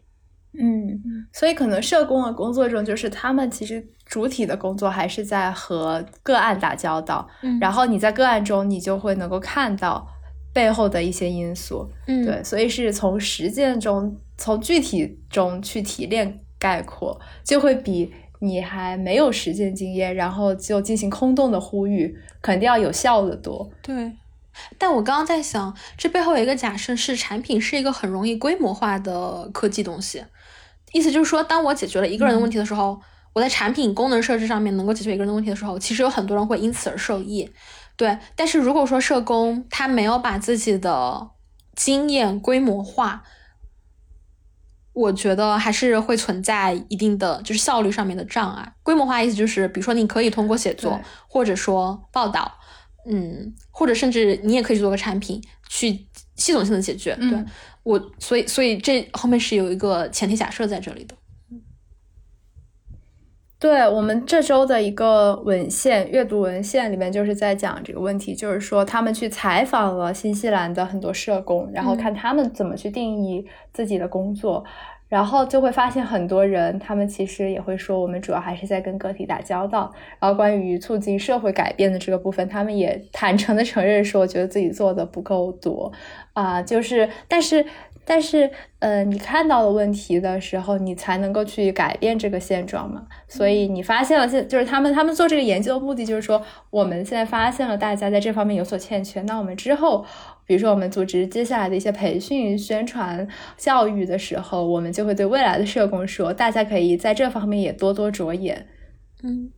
嗯，所以可能社工的工作中，就是他们其实主体的工作还是在和个案打交道，然后你在个案中，你就会能够看到。背后的一些因素，嗯，对，所以是从实践中、从具体中去提炼概括，就会比你还没有实践经验，然后就进行空洞的呼吁，肯定要有效的多。对，但我刚刚在想，这背后有一个假设是，产品是一个很容易规模化的科技东西，意思就是说，当我解决了一个人的问题的时候，我在产品功能设置上面能够解决一个人的问题的时候，其实有很多人会因此而受益。对，但是如果说社工他没有把自己的经验规模化，我觉得还是会存在一定的就是效率上面的障碍。规模化意思就是，比如说你可以通过写作或者说报道，嗯，或者甚至你也可以做个产品去系统性的解决。对我，所以所以这后面是有一个前提假设在这里的。对我们这周的一个文献阅读文献里面，就是在讲这个问题，就是说他们去采访了新西兰的很多社工，然后看他们怎么去定义自己的工作，然后就会发现很多人他们其实也会说，我们主要还是在跟个体打交道。然后关于促进社会改变的这个部分，他们也坦诚的承认说，觉得自己做的不够多啊。就是，但是但是，呃，你看到了问题的时候，你才能够去改变这个现状嘛。所以你发现了现，就是他们他们做这个研究的目的就是说，我们现在发现了大家在这方面有所欠缺，那我们之后，比如说我们组织接下来的一些培训、宣传、教育的时候，我们就会对未来的社工说，大家可以在这方面也多多着眼。嗯，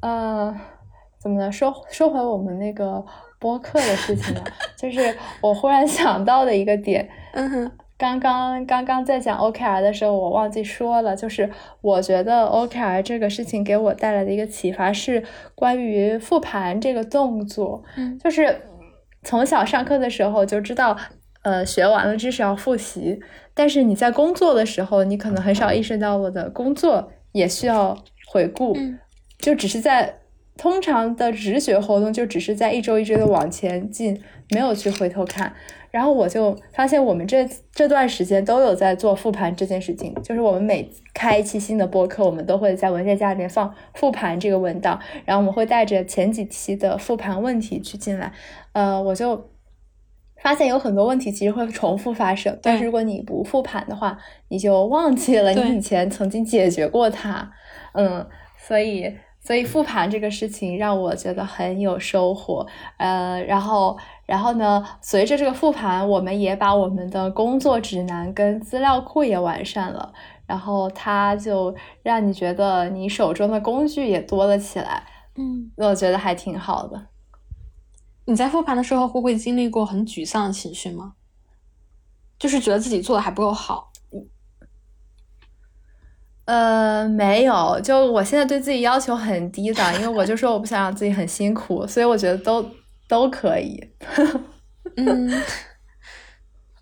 呃，怎么呢？说说回我们那个。播客的事情呢，就是我忽然想到的一个点。嗯哼，刚刚刚刚在讲 OKR 的时候，我忘记说了，就是我觉得 OKR 这个事情给我带来的一个启发是关于复盘这个动作。嗯，就是从小上课的时候就知道，呃，学完了知识要复习，但是你在工作的时候，你可能很少意识到我的工作也需要回顾，就只是在。通常的直觉活动就只是在一周一周的往前进，没有去回头看。然后我就发现，我们这这段时间都有在做复盘这件事情。就是我们每开一期新的播客，我们都会在文件夹里面放复盘这个文档，然后我们会带着前几期的复盘问题去进来。呃，我就发现有很多问题其实会重复发生，但是如果你不复盘的话，你就忘记了你以前曾经解决过它。嗯，所以。所以复盘这个事情让我觉得很有收获，呃，然后，然后呢，随着这个复盘，我们也把我们的工作指南跟资料库也完善了，然后它就让你觉得你手中的工具也多了起来，嗯，我觉得还挺好的。你在复盘的时候会不会经历过很沮丧的情绪吗？就是觉得自己做的还不够好。呃，没有，就我现在对自己要求很低的，因为我就说我不想让自己很辛苦，所以我觉得都都可以。嗯，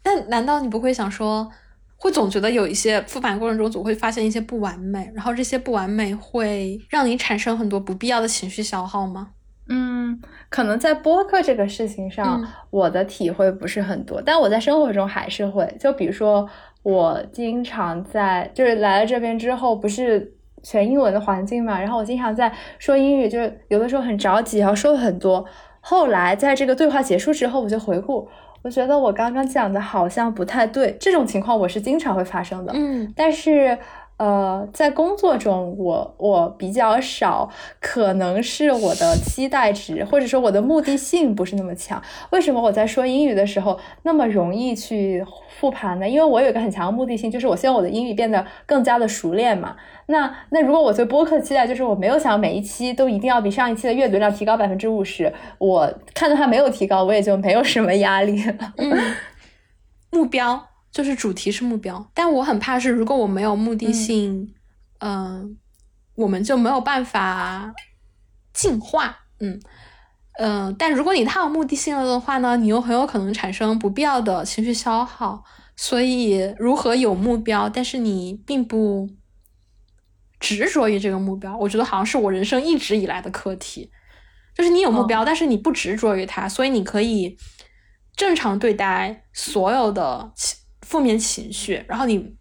那难道你不会想说，会总觉得有一些复盘过程中总会发现一些不完美，然后这些不完美会让你产生很多不必要的情绪消耗吗？嗯，可能在播客这个事情上，我的体会不是很多，但我在生活中还是会，就比如说。我经常在，就是来了这边之后，不是全英文的环境嘛，然后我经常在说英语，就是有的时候很着急，然后说了很多。后来在这个对话结束之后，我就回顾，我觉得我刚刚讲的好像不太对。这种情况我是经常会发生的，嗯，但是。呃，在工作中，我我比较少，可能是我的期待值，或者说我的目的性不是那么强。为什么我在说英语的时候那么容易去复盘呢？因为我有一个很强的目的性，就是我希望我的英语变得更加的熟练嘛。那那如果我对播客的期待就是我没有想每一期都一定要比上一期的阅读量提高百分之五十，我看到它没有提高，我也就没有什么压力了。目标。就是主题是目标，但我很怕是，如果我没有目的性，嗯，我们就没有办法进化，嗯嗯。但如果你太有目的性了的话呢，你又很有可能产生不必要的情绪消耗。所以，如何有目标，但是你并不执着于这个目标，我觉得好像是我人生一直以来的课题。就是你有目标，但是你不执着于它，所以你可以正常对待所有的。负面情绪，然后你，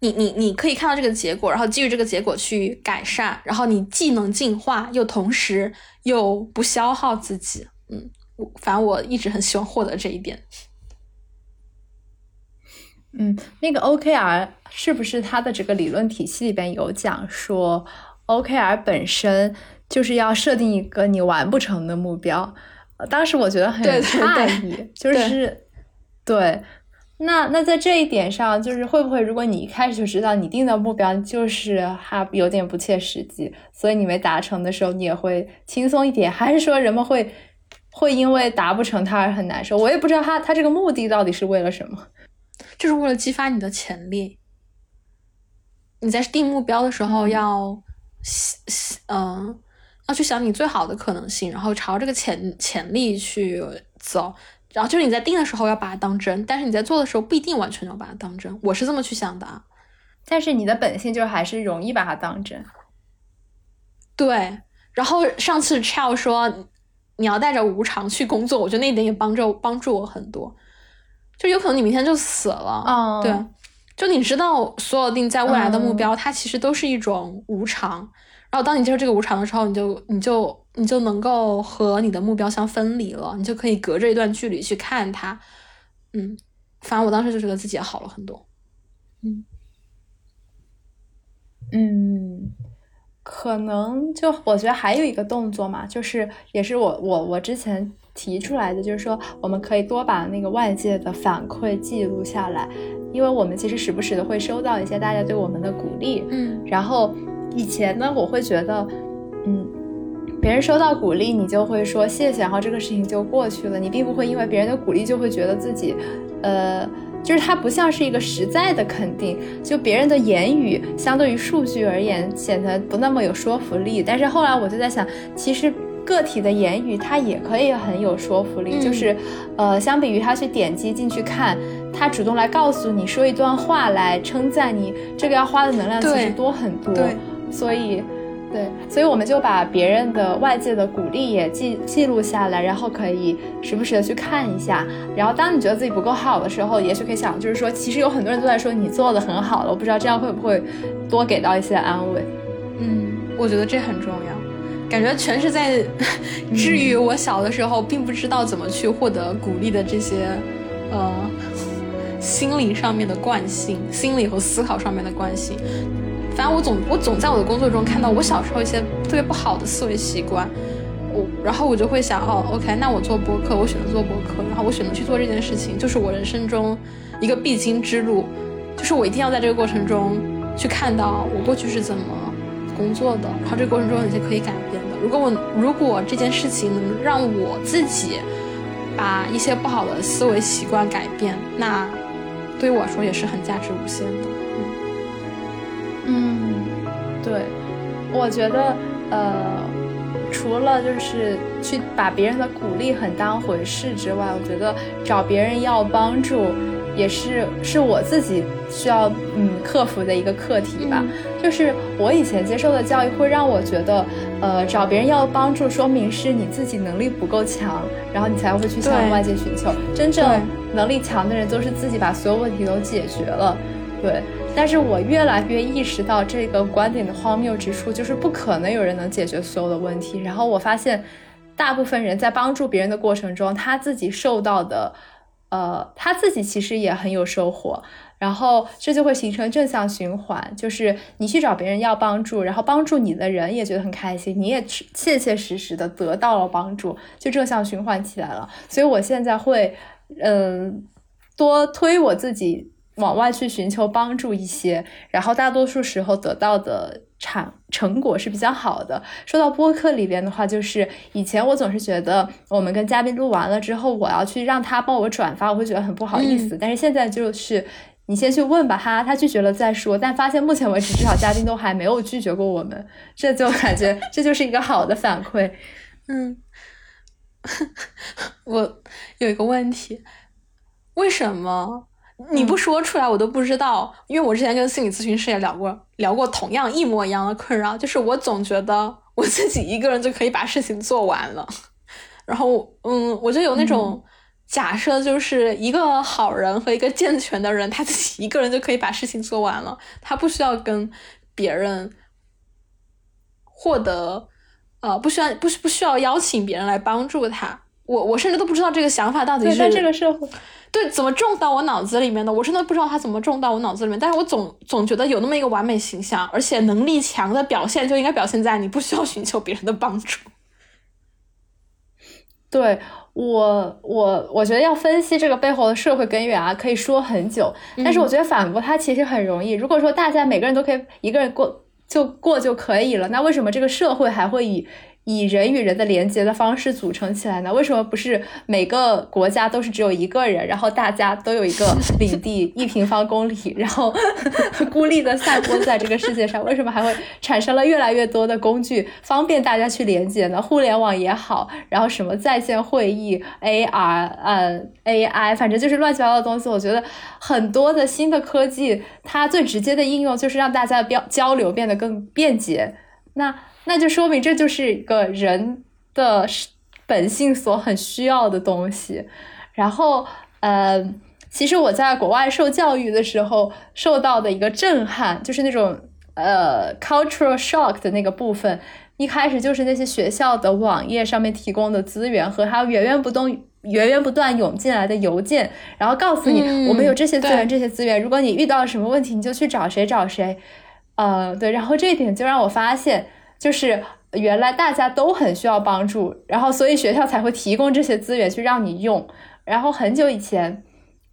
你你你可以看到这个结果，然后基于这个结果去改善，然后你既能进化，又同时又不消耗自己。嗯，我反正我一直很希望获得这一点。嗯，那个 OKR 是不是它的这个理论体系里边有讲说，OKR 本身就是要设定一个你完不成的目标？当时我觉得很诧异，就是对。那那在这一点上，就是会不会，如果你一开始就知道你定的目标就是还有点不切实际，所以你没达成的时候，你也会轻松一点？还是说人们会会因为达不成它而很难受？我也不知道他他这个目的到底是为了什么，就是为了激发你的潜力。你在定目标的时候要嗯要去想你最好的可能性，然后朝这个潜潜力去走。然后就是你在定的时候要把它当真，但是你在做的时候不一定完全要把它当真。我是这么去想的啊。但是你的本性就还是容易把它当真。对。然后上次 Chao 说你要带着无常去工作，我觉得那一点也帮助帮助我很多。就有可能你明天就死了。嗯。对。就你知道，所有定在未来的目标，它其实都是一种无常。然后当你接受这个无常的时候，你就你就你就能够和你的目标相分离了，你就可以隔着一段距离去看它，嗯，反正我当时就觉得自己也好了很多。嗯嗯，可能就我觉得还有一个动作嘛，就是也是我我我之前提出来的，就是说我们可以多把那个外界的反馈记录下来，因为我们其实时不时的会收到一些大家对我们的鼓励。嗯，然后以前呢，我会觉得，嗯，别人收到鼓励，你就会说谢谢，然后这个事情就过去了，你并不会因为别人的鼓励就会觉得自己，呃。就是它不像是一个实在的肯定，就别人的言语相对于数据而言显得不那么有说服力。但是后来我就在想，其实个体的言语它也可以很有说服力。就是，呃，相比于他去点击进去看，他主动来告诉你说一段话来称赞你，这个要花的能量其实多很多。所以。对，所以我们就把别人的外界的鼓励也记记录下来，然后可以时不时的去看一下。然后当你觉得自己不够好的时候，也许可以想，就是说，其实有很多人都在说你做的很好了。我不知道这样会不会多给到一些安慰。嗯，我觉得这很重要。感觉全是在治愈我小的时候并不知道怎么去获得鼓励的这些呃心理上面的惯性，心理和思考上面的惯性。反正我总我总在我的工作中看到我小时候一些特别不好的思维习惯，我然后我就会想哦，OK，那我做播客，我选择做播客，然后我选择去做这件事情，就是我人生中一个必经之路，就是我一定要在这个过程中去看到我过去是怎么工作的，然后这个过程中有些可以改变的。如果我如果这件事情能让我自己把一些不好的思维习惯改变，那对于我来说也是很价值无限的。嗯，对，我觉得，呃，除了就是去把别人的鼓励很当回事之外，我觉得找别人要帮助也是是我自己需要嗯克服的一个课题吧。就是我以前接受的教育会让我觉得，呃，找别人要帮助，说明是你自己能力不够强，然后你才会去向外界寻求。真正能力强的人都是自己把所有问题都解决了，对。但是我越来越意识到这个观点的荒谬之处，就是不可能有人能解决所有的问题。然后我发现，大部分人在帮助别人的过程中，他自己受到的，呃，他自己其实也很有收获。然后这就会形成正向循环，就是你去找别人要帮助，然后帮助你的人也觉得很开心，你也切切实实的得到了帮助，就正向循环起来了。所以我现在会，嗯，多推我自己。往外去寻求帮助一些，然后大多数时候得到的产成果是比较好的。说到播客里边的话，就是以前我总是觉得我们跟嘉宾录完了之后，我要去让他帮我转发，我会觉得很不好意思。但是现在就是你先去问吧，他他拒绝了再说。但发现目前为止，至少嘉宾都还没有拒绝过我们，这就感觉这就是一个好的反馈。嗯，我有一个问题，为什么？你不说出来，我都不知道。因为我之前跟心理咨询师也聊过，聊过同样一模一样的困扰，就是我总觉得我自己一个人就可以把事情做完了。然后，嗯，我就有那种假设，就是一个好人和一个健全的人，他自己一个人就可以把事情做完了，他不需要跟别人获得，呃，不需要，不需不需要邀请别人来帮助他。我我甚至都不知道这个想法到底是在这个社会。对，怎么种到我脑子里面的？我真的不知道他怎么种到我脑子里面。但是我总总觉得有那么一个完美形象，而且能力强的表现就应该表现在你不需要寻求别人的帮助。对我，我我觉得要分析这个背后的社会根源啊，可以说很久。但是我觉得反驳它其实很容易。如果说大家每个人都可以一个人过就过就可以了，那为什么这个社会还会以？以人与人的连接的方式组成起来呢？为什么不是每个国家都是只有一个人，然后大家都有一个领地 一平方公里，然后孤立的散播在这个世界上？为什么还会产生了越来越多的工具，方便大家去连接呢？互联网也好，然后什么在线会议、AR、嗯 AI，反正就是乱七八糟的东西。我觉得很多的新的科技，它最直接的应用就是让大家的标交流变得更便捷。那那就说明这就是一个人的本性所很需要的东西。然后，呃，其实我在国外受教育的时候受到的一个震撼，就是那种呃 cultural shock 的那个部分。一开始就是那些学校的网页上面提供的资源和它源源不动源源不断涌进来的邮件，然后告诉你我们有这些资源，这些资源，如果你遇到了什么问题，你就去找谁找谁。呃，对，然后这一点就让我发现，就是原来大家都很需要帮助，然后所以学校才会提供这些资源去让你用。然后很久以前。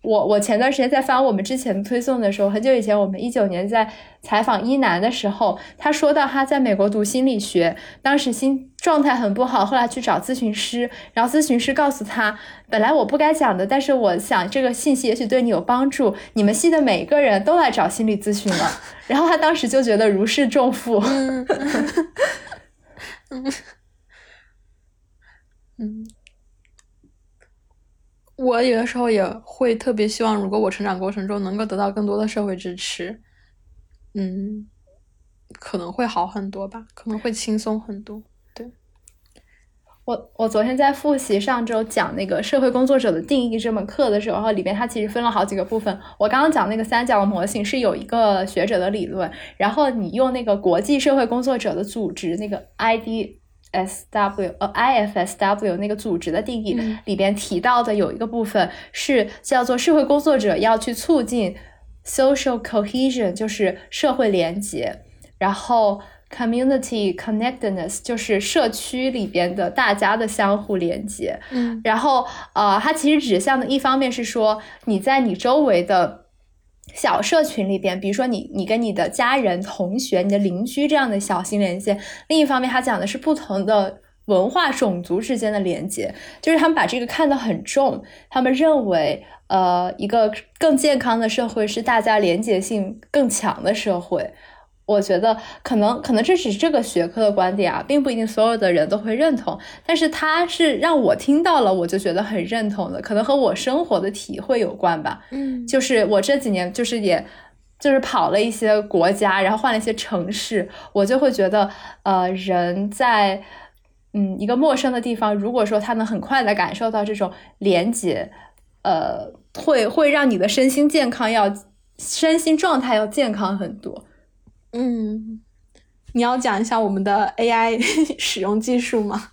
我我前段时间在翻我们之前的推送的时候，很久以前我们一九年在采访一男的时候，他说到他在美国读心理学，当时心状态很不好，后来去找咨询师，然后咨询师告诉他，本来我不该讲的，但是我想这个信息也许对你有帮助，你们系的每一个人都来找心理咨询了，然后他当时就觉得如释重负。嗯嗯。我有的时候也会特别希望，如果我成长过程中能够得到更多的社会支持，嗯，可能会好很多吧，可能会轻松很多。对，我我昨天在复习上周讲那个社会工作者的定义这门课的时候，里面它其实分了好几个部分。我刚刚讲那个三角模型是有一个学者的理论，然后你用那个国际社会工作者的组织那个 ID。S W 呃 I F S W 那个组织的定义里边提到的有一个部分是叫做社会工作者要去促进 social cohesion，就是社会连接，然后 community connectedness 就是社区里边的大家的相互连接。嗯，然后呃，它其实指向的一方面是说你在你周围的。小社群里边，比如说你，你跟你的家人、同学、你的邻居这样的小型连接。另一方面，他讲的是不同的文化、种族之间的连接，就是他们把这个看得很重。他们认为，呃，一个更健康的社会是大家连接性更强的社会。我觉得可能可能这只是这个学科的观点啊，并不一定所有的人都会认同。但是他是让我听到了，我就觉得很认同的，可能和我生活的体会有关吧。嗯，就是我这几年就是也，就是跑了一些国家，然后换了一些城市，我就会觉得，呃，人在嗯一个陌生的地方，如果说他能很快的感受到这种连接，呃，会会让你的身心健康要身心状态要健康很多。嗯，你要讲一下我们的 AI 使用技术吗？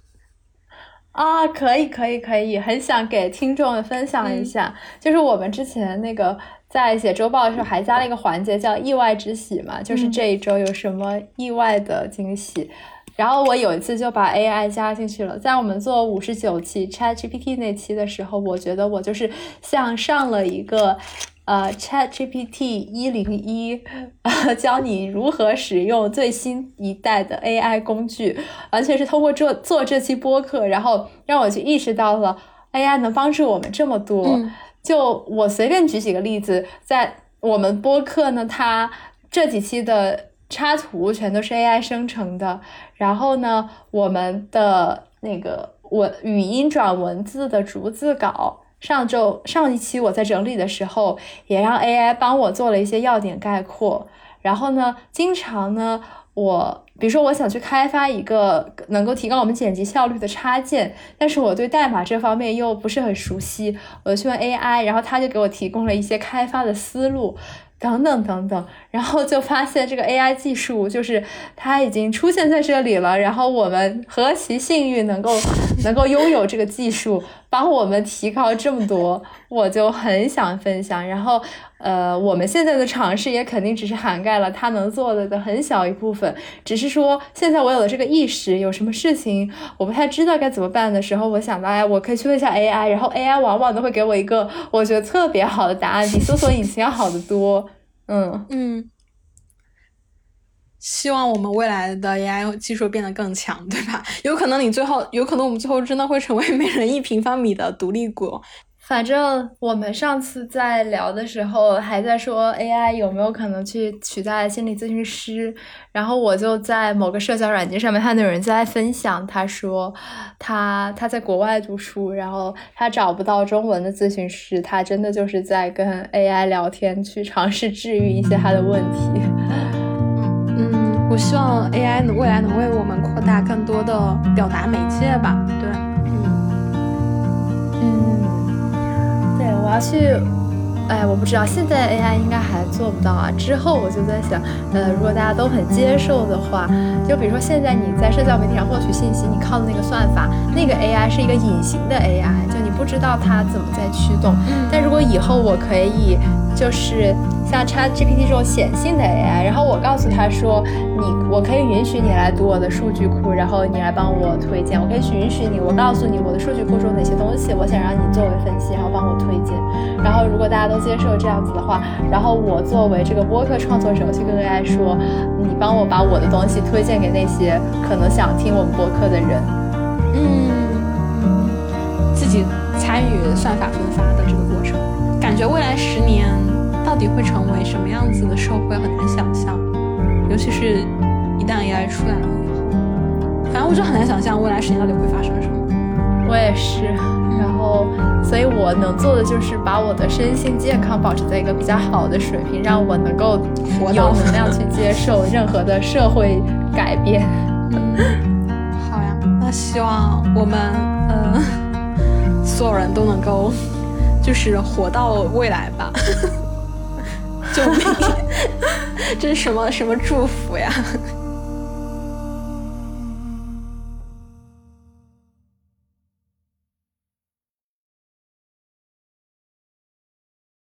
啊，可以，可以，可以，很想给听众分享一下，就是我们之前那个在写周报的时候还加了一个环节叫意外之喜嘛，就是这一周有什么意外的惊喜。然后我有一次就把 AI 加进去了，在我们做五十九期 ChatGPT 那期的时候，我觉得我就是像上了一个。呃，Chat GPT 一零一，教你如何使用最新一代的 AI 工具，完全是通过做做这期播客，然后让我去意识到了 AI 能帮助我们这么多。就我随便举几个例子，在我们播客呢，它这几期的插图全都是 AI 生成的，然后呢，我们的那个文语音转文字的逐字稿。上周上一期我在整理的时候，也让 AI 帮我做了一些要点概括。然后呢，经常呢，我比如说我想去开发一个能够提高我们剪辑效率的插件，但是我对代码这方面又不是很熟悉，我就去问 AI，然后他就给我提供了一些开发的思路。等等等等，然后就发现这个 AI 技术就是它已经出现在这里了，然后我们何其幸运能够 能够拥有这个技术，帮我们提高这么多，我就很想分享。然后，呃，我们现在的尝试也肯定只是涵盖了它能做的的很小一部分，只是说现在我有了这个意识，有什么事情我不太知道该怎么办的时候，我想到哎，我可以去问一下 AI，然后 AI 往往都会给我一个我觉得特别好的答案，比搜索引擎要好得多。嗯嗯，希望我们未来的 AI 技术变得更强，对吧？有可能你最后，有可能我们最后真的会成为每人一平方米的独立国。反正我们上次在聊的时候，还在说 AI 有没有可能去取代心理咨询师，然后我就在某个社交软件上面看到有人在分享，他说他他在国外读书，然后他找不到中文的咨询师，他真的就是在跟 AI 聊天，去尝试治愈一些他的问题。嗯，我希望 AI 未来能为我们扩大更多的表达媒介吧。对。要去，哎，我不知道，现在 AI 应该还做不到啊。之后我就在想，呃，如果大家都很接受的话，就比如说现在你在社交媒体上获取信息，你靠的那个算法，那个 AI 是一个隐形的 AI，不不知道它怎么在驱动。但如果以后我可以，就是像 Chat GPT 这种显性的 AI，然后我告诉他说，你我可以允许你来读我的数据库，然后你来帮我推荐。我可以允许你，我告诉你我的数据库中哪些东西，我想让你作为分析，然后帮我推荐。然后如果大家都接受这样子的话，然后我作为这个播客创作者，我去跟 AI 说，你帮我把我的东西推荐给那些可能想听我们播客的人。嗯，自己参与算法分发的这个过程，感觉未来十年到底会成为什么样子的社会很难想象，尤其是一旦 AI 出来了以后，反正我就很难想象未来十年到底会发生什么。我也是，然后，所以我能做的就是把我的身心健康保持在一个比较好的水平，让我能够有能量去接 受任何的社会改变。好呀，那希望我们嗯，所有人都能够就是活到未来吧。救命！这是什么什么祝福呀？